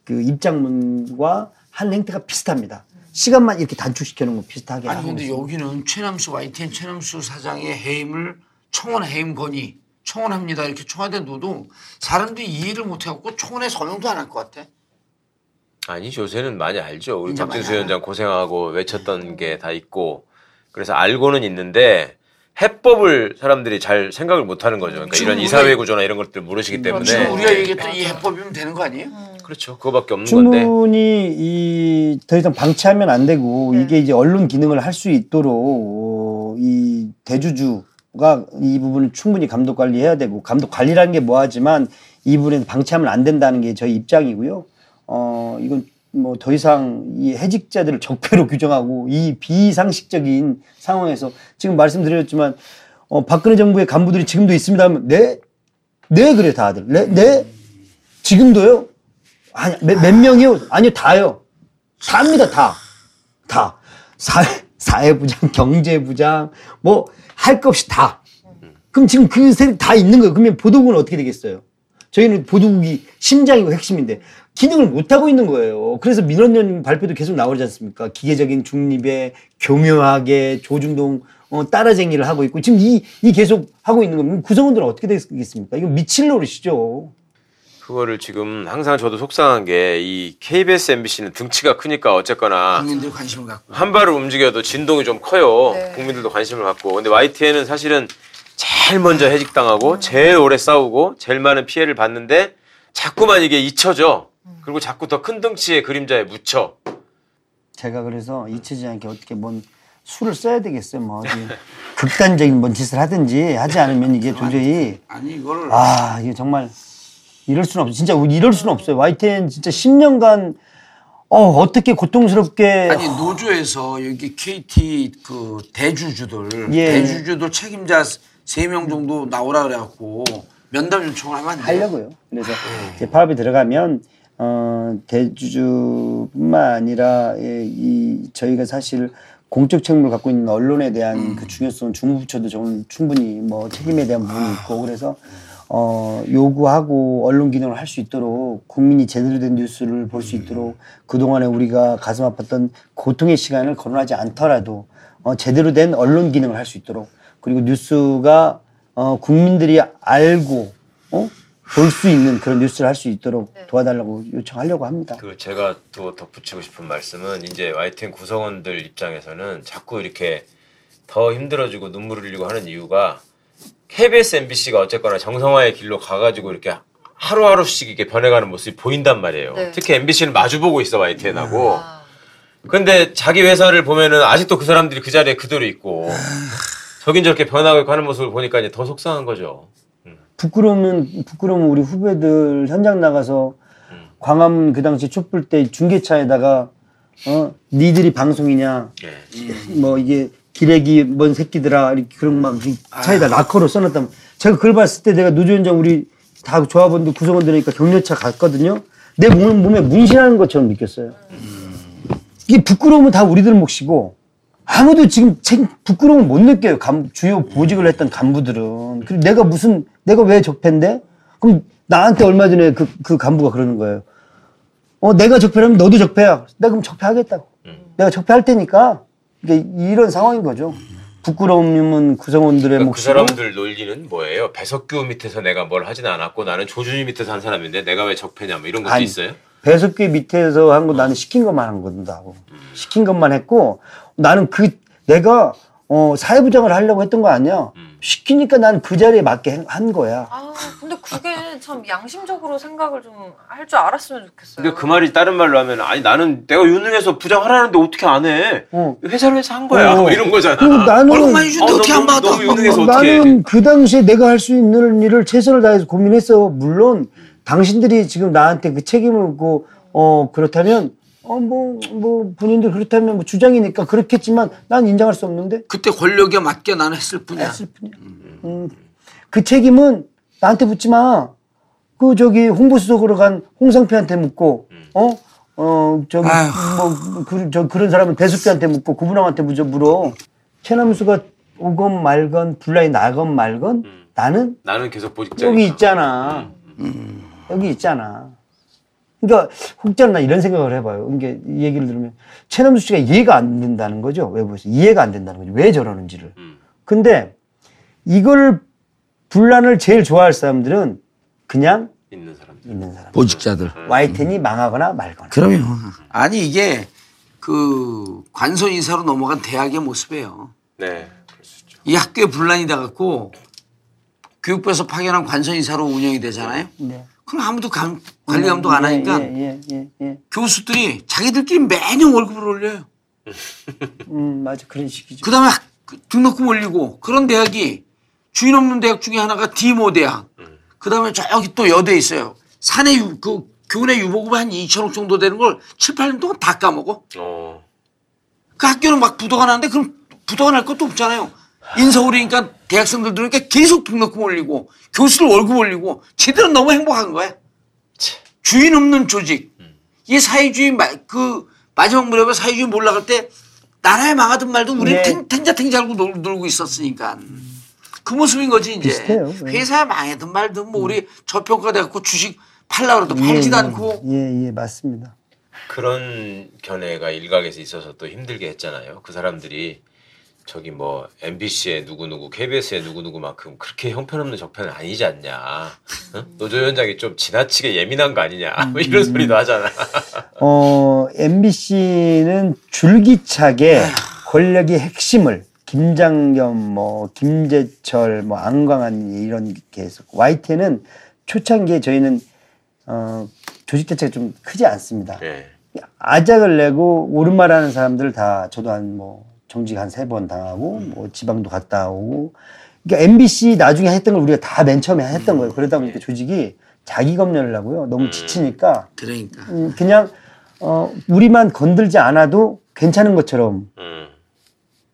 그 입장문과 한 행태가 비슷합니다. 시간만 이렇게 단축시켜 놓은 거 비슷하게 아니 근데 있어요. 여기는 최남수 YTN 최남수 사장의 해임을 청원 해임 건의 청원합니다 이렇게 청와대 놔도 사람들이 이해를 못 해갖고 청원에 서명도 안 할 것 같아. 아니 요새는 많이 알죠. 우리 박진수 위원장 고생하고 외쳤던 게 다 있고 그래서 알고는 있는데 해법을 사람들이 잘 생각을 못 하는 거죠. 그러니까 이런 이사회 구조나 이런 것들 모르시기 때문에 지금 우리가 얘기했던 이 해법이면 되는 거 아니에요? 그렇죠. 그거밖에 없는 건데 충분히 이더 이상 방치하면 안 되고 이게 이제 언론 기능을 할 수 있도록 어, 이 대주주가 이 부분을 충분히 감독 관리해야 되고 감독 관리라는 게 뭐하지만 이 부분에 방치하면 안 된다는 게 저희 입장이고요. 어 이건 뭐 더 이상 이 해직자들을 적폐로 규정하고 이 비상식적인 상황에서 지금 말씀드렸지만 어 박근혜 정부의 간부들이 지금도 있습니다 하면 네? 네 그래 다들 네? 네? 지금도요? 아니, 몇, 몇 명이요? 아니요, 다요. 다입니다, 다. 다. 사회, 사회부장, 경제부장, 뭐, 할 것 없이 다. 그럼 지금 그 세력 다 있는 거예요. 그러면 보도국은 어떻게 되겠어요? 저희는 보도국이 심장이고 핵심인데, 기능을 못하고 있는 거예요. 그래서 민원연 발표도 계속 나오지 않습니까? 기계적인 중립에 교묘하게 조중동 어, 따라쟁이를 하고 있고, 지금 이, 이 계속 하고 있는 거면 구성원들은 어떻게 되겠습니까? 이거 미칠 노릇이죠. 그거를 지금 항상 저도 속상한 게 이 KBS, MBC는 등치가 크니까 어쨌거나 국민들이 관심을 갖고. 한 발을 움직여도 진동이 좀 커요. 네. 국민들도 관심을 갖고. 근데 YTN은 사실은 제일 먼저 해직당하고 제일 오래 싸우고 제일 많은 피해를 봤는데 자꾸만 이게 잊혀져. 그리고 자꾸 더 큰 덩치의 그림자에 묻혀. 제가 그래서 잊히지 않게 어떻게 뭔 수를 써야 되겠어요. 뭐 어디 극단적인 뭔 짓을 하든지 하지 않으면 이게 도저히 아니 이거를 아 이게 정말 이럴 수는 없어. 진짜 이럴 수는 없어요. YTN 진짜 10년간 어 어떻게 고통스럽게 아니 노조에서 여기 KT 그 대주주들 예. 대주주들 책임자 세 명 정도 나오라 그래갖고 면담 요청을 하면 안 돼요? 하려고요. 그래서 이제 파업이 들어가면 어, 대주주뿐만 아니라 예, 이 저희가 사실 공적 책무를 갖고 있는 언론에 대한 그 중요성 중부부처도 좀 충분히 뭐 책임에 대한 부분이 있고 그래서 어, 요구하고 언론 기능을 할 수 있도록 국민이 제대로 된 뉴스를 볼 수 있도록 그동안에 우리가 가슴 아팠던 고통의 시간을 거론하지 않더라도 어, 제대로 된 언론 기능을 할 수 있도록 그리고 뉴스가 어, 국민들이 알고 어? 볼 수 있는 그런 뉴스를 할 수 있도록 도와달라고 요청하려고 합니다. 그 제가 또 덧붙이고 싶은 말씀은 이제 YTN 구성원들 입장에서는 자꾸 이렇게 더 힘들어지고 눈물을 흘리고 하는 이유가 KBS, MBC가 어쨌거나 정상화의 길로 가가지고 이렇게 하루하루씩 이렇게 변해가는 모습이 보인단 말이에요. 네. 특히 MBC는 마주보고 있어 YTN하고. 근데 자기 회사를 보면은 아직도 그 사람들이 그 자리에 그대로 있고 저긴 저렇게 변하고 하는 모습을 보니까 이제 더 속상한 거죠. 부끄러우면 부끄러우면 우리 후배들 현장 나가서 광화문 그 당시 촛불 때 중계차에다가 어 니들이 방송이냐 네. 뭐 이게 기레기 뭔 새끼들아 이렇게 그런 막 차에다 락커로 써놨다면 제가 그걸 봤을 때 내가 노조위원장 우리 다 조합원들 구성원들이니까 격려차 갔거든요 내 몸, 몸에 문신하는 것처럼 느꼈어요 이게 부끄러움은 다 우리들 몫이고 아무도 지금 책 부끄러움을 못 느껴요. 간- 주요 보직을 했던 간부들은. 그리고 내가 무슨 내가 왜 적폐인데? 그럼 나한테 얼마 전에 그, 그 간부가 그러는 거예요. 어 내가 적폐라면 너도 적폐야. 내가 그럼 적폐하겠다고. 내가 적폐할 테니까 이게 이런 상황인 거죠. 부끄러움은 구성원들의 그러니까 그 몫이고 사람들 논리는 뭐예요? 배석규 밑에서 내가 뭘 하진 않았고 나는 조준희 밑에서 한 사람인데 내가 왜 적폐냐 뭐 이런 것도 아니, 있어요? 배석규 밑에서 한 거 나는 시킨 것만 한 건다고. 시킨 것만 했고 나는 그 내가 어 사회부장을 하려고 했던 거 아니야. 시키니까 난 그 자리에 맞게 한- 한 거야. 아 근데 그게 참 양심적으로 생각을 좀 할 줄 알았으면 좋겠어요. 근데 그 말이 다른 말로 하면 아니 나는 내가 유능해서 부장하라는데 어떻게 안 해? 어. 회사를 해서 한 거야. 어. 뭐 이런 거잖아. 그리고 나는 얼굴 많이 어, 어떻게 너무- 안 받아? 너무 유능해서 어떻게 해? 나는 그 당시에 내가 할 수 있는 일을 최선을 다해서 고민했어. 물론 당신들이 지금 나한테 그 책임을 묻고 어 그렇다면 어 뭐 뭐 본인들 그렇다면 뭐 주장이니까 그렇겠지만 난 인정할 수 없는데 그때 권력에 맞게 나는 했을 뿐이야. 했을 뿐이야. 음, 그 책임은 나한테 묻지 마. 그 저기 홍보수석으로 간 홍상표한테 묻고 어? 어 저기 뭐 그 저 그런 사람은 배수표한테 묻고 구분왕한테 묻어 물어. 최남수가 오건 말건 불나이 나건 말건 나는 나는 계속 보직자. 여기 있잖아. 여기 있잖아. 그러니까 혹자는 나 이런 생각을 해봐요. 이게 이 얘기를 들으면 최남수 씨가 이해가 안 된다는 거죠. 외부에서 이해가 안 된다는 거죠. 왜 저러는지를. 근데 이걸 분란을 제일 좋아할 사람들은 그냥 있는 사람. 있는 사람. 보직자들. 와이텐이 망하거나 말거나. 그럼요. 아니 이게 그 관서 인사로 넘어간 대학의 모습이에요. 네. 이 학교에 분란이 돼갖고 교육부에서 파견한 관서 인사로 운영이 되잖아요. 네. 그럼 아무도 감- 관리 감독 안 하니까 예, 예, 예, 예. 교수들이 자기들끼리 매년 월급을 올려요. 음, 맞아. 그런 식이죠. 그 다음에 등록금 올리고 그런 대학이 주인 없는 대학 중에 하나가 디모 대학. 그 다음에 저기 또 여대 있어요. 산에 유, 그 교내 유보금 한 2천억 정도 되는 걸 7, 8년 동안 다 까먹어. 어. 그 학교는 막 부도가 나는데 그럼 부도가 날 것도 없잖아요. 인서울이니까 대학생들 들으니까 계속 등록금 올리고 교수들 월급 올리고 쟤들은 너무 행복한 거야. 주인 없는 조직. 이게 사회주의 마- 그 마지막 무렵에 사회주의 몰락할 때 나라에 망하든 말든 우리는 네. 텐- 텐자탱 잘고 놀, 놀고 있었으니까. 그 모습인 거지 이제. 비슷해요. 네. 회사에 망하든 말든 뭐 우리 저평가돼갖고 주식 팔라 그래도 팔지도 예, 않고 예, 예, 맞습니다. 그런 견해가 일각에서 있어서 또 힘들게 했잖아요. 그 사람들이 저기 뭐 MBC의 누구누구, KBS의 누구누구만큼 그렇게 형편없는 적폐는 아니지 않냐. 응? 노조위원장이 좀 지나치게 예민한 거 아니냐. 뭐 이런 소리도 하잖아. 어, MBC는 줄기차게 권력의 핵심을 김장겸, 뭐 김재철, 뭐 안광한 이런 게 있었고 YTN은 초창기에 저희는 어, 조직 자체가 좀 크지 않습니다. 예. 아작을 내고 오른말하는 사람들 다 저도 한뭐 정직 한 세 번 당하고 뭐 지방도 갔다 오고 그러니까 MBC 나중에 했던 걸 우리가 다 맨 처음에 했던 거예요. 그러다 보니까 조직이 자기 검열을 하고요. 너무 지치니까 그러니까. 음, 그냥 어, 우리만 건들지 않아도 괜찮은 것처럼 음.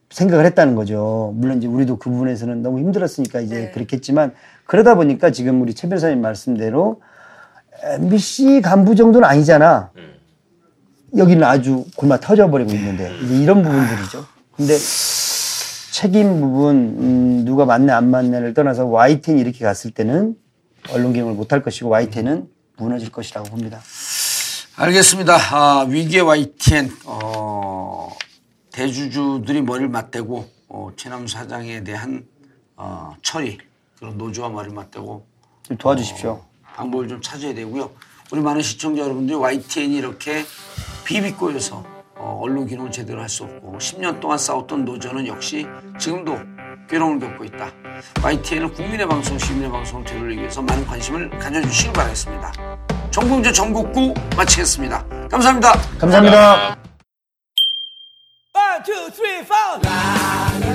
생각을 했다는 거죠. 물론 이제 우리도 그 부분에서는 너무 힘들었으니까 이제 네. 그렇겠지만 그러다 보니까 지금 우리 최 변호사님 말씀대로 MBC 간부 정도는 아니잖아. 여기는 아주 골마 터져버리고 있는데 이제 이런 부분들이죠. 근데 책임 부분 음, 누가 맞네 안 맞네를 떠나서 YTN이 이렇게 갔을 때는 언론 개혁을 못할 것이고 YTN은 무너질 것이라고 봅니다. 알겠습니다. 아, 위기의 YTN 어, 대주주들이 머리를 맞대고 어, 최남 사장에 대한 어, 처리 그런 노조와 머리를 맞대고 좀 도와주십시오. 어, 방법을 좀 찾아야 되고요. 우리 많은 시청자 여러분들이 YTN이 이렇게 비비꼬여서 어, 언론 기능을 제대로 할 수 없고 10년 동안 싸웠던 노조는 역시 지금도 괴로움을 겪고 있다. YTN을 국민의 방송, 시민의 방송을 되돌리기 위해서 많은 관심을 가져주시기 바라겠습니다. 정봉재 전국구 마치겠습니다. 감사합니다. 감사합니다. One, two, three, four.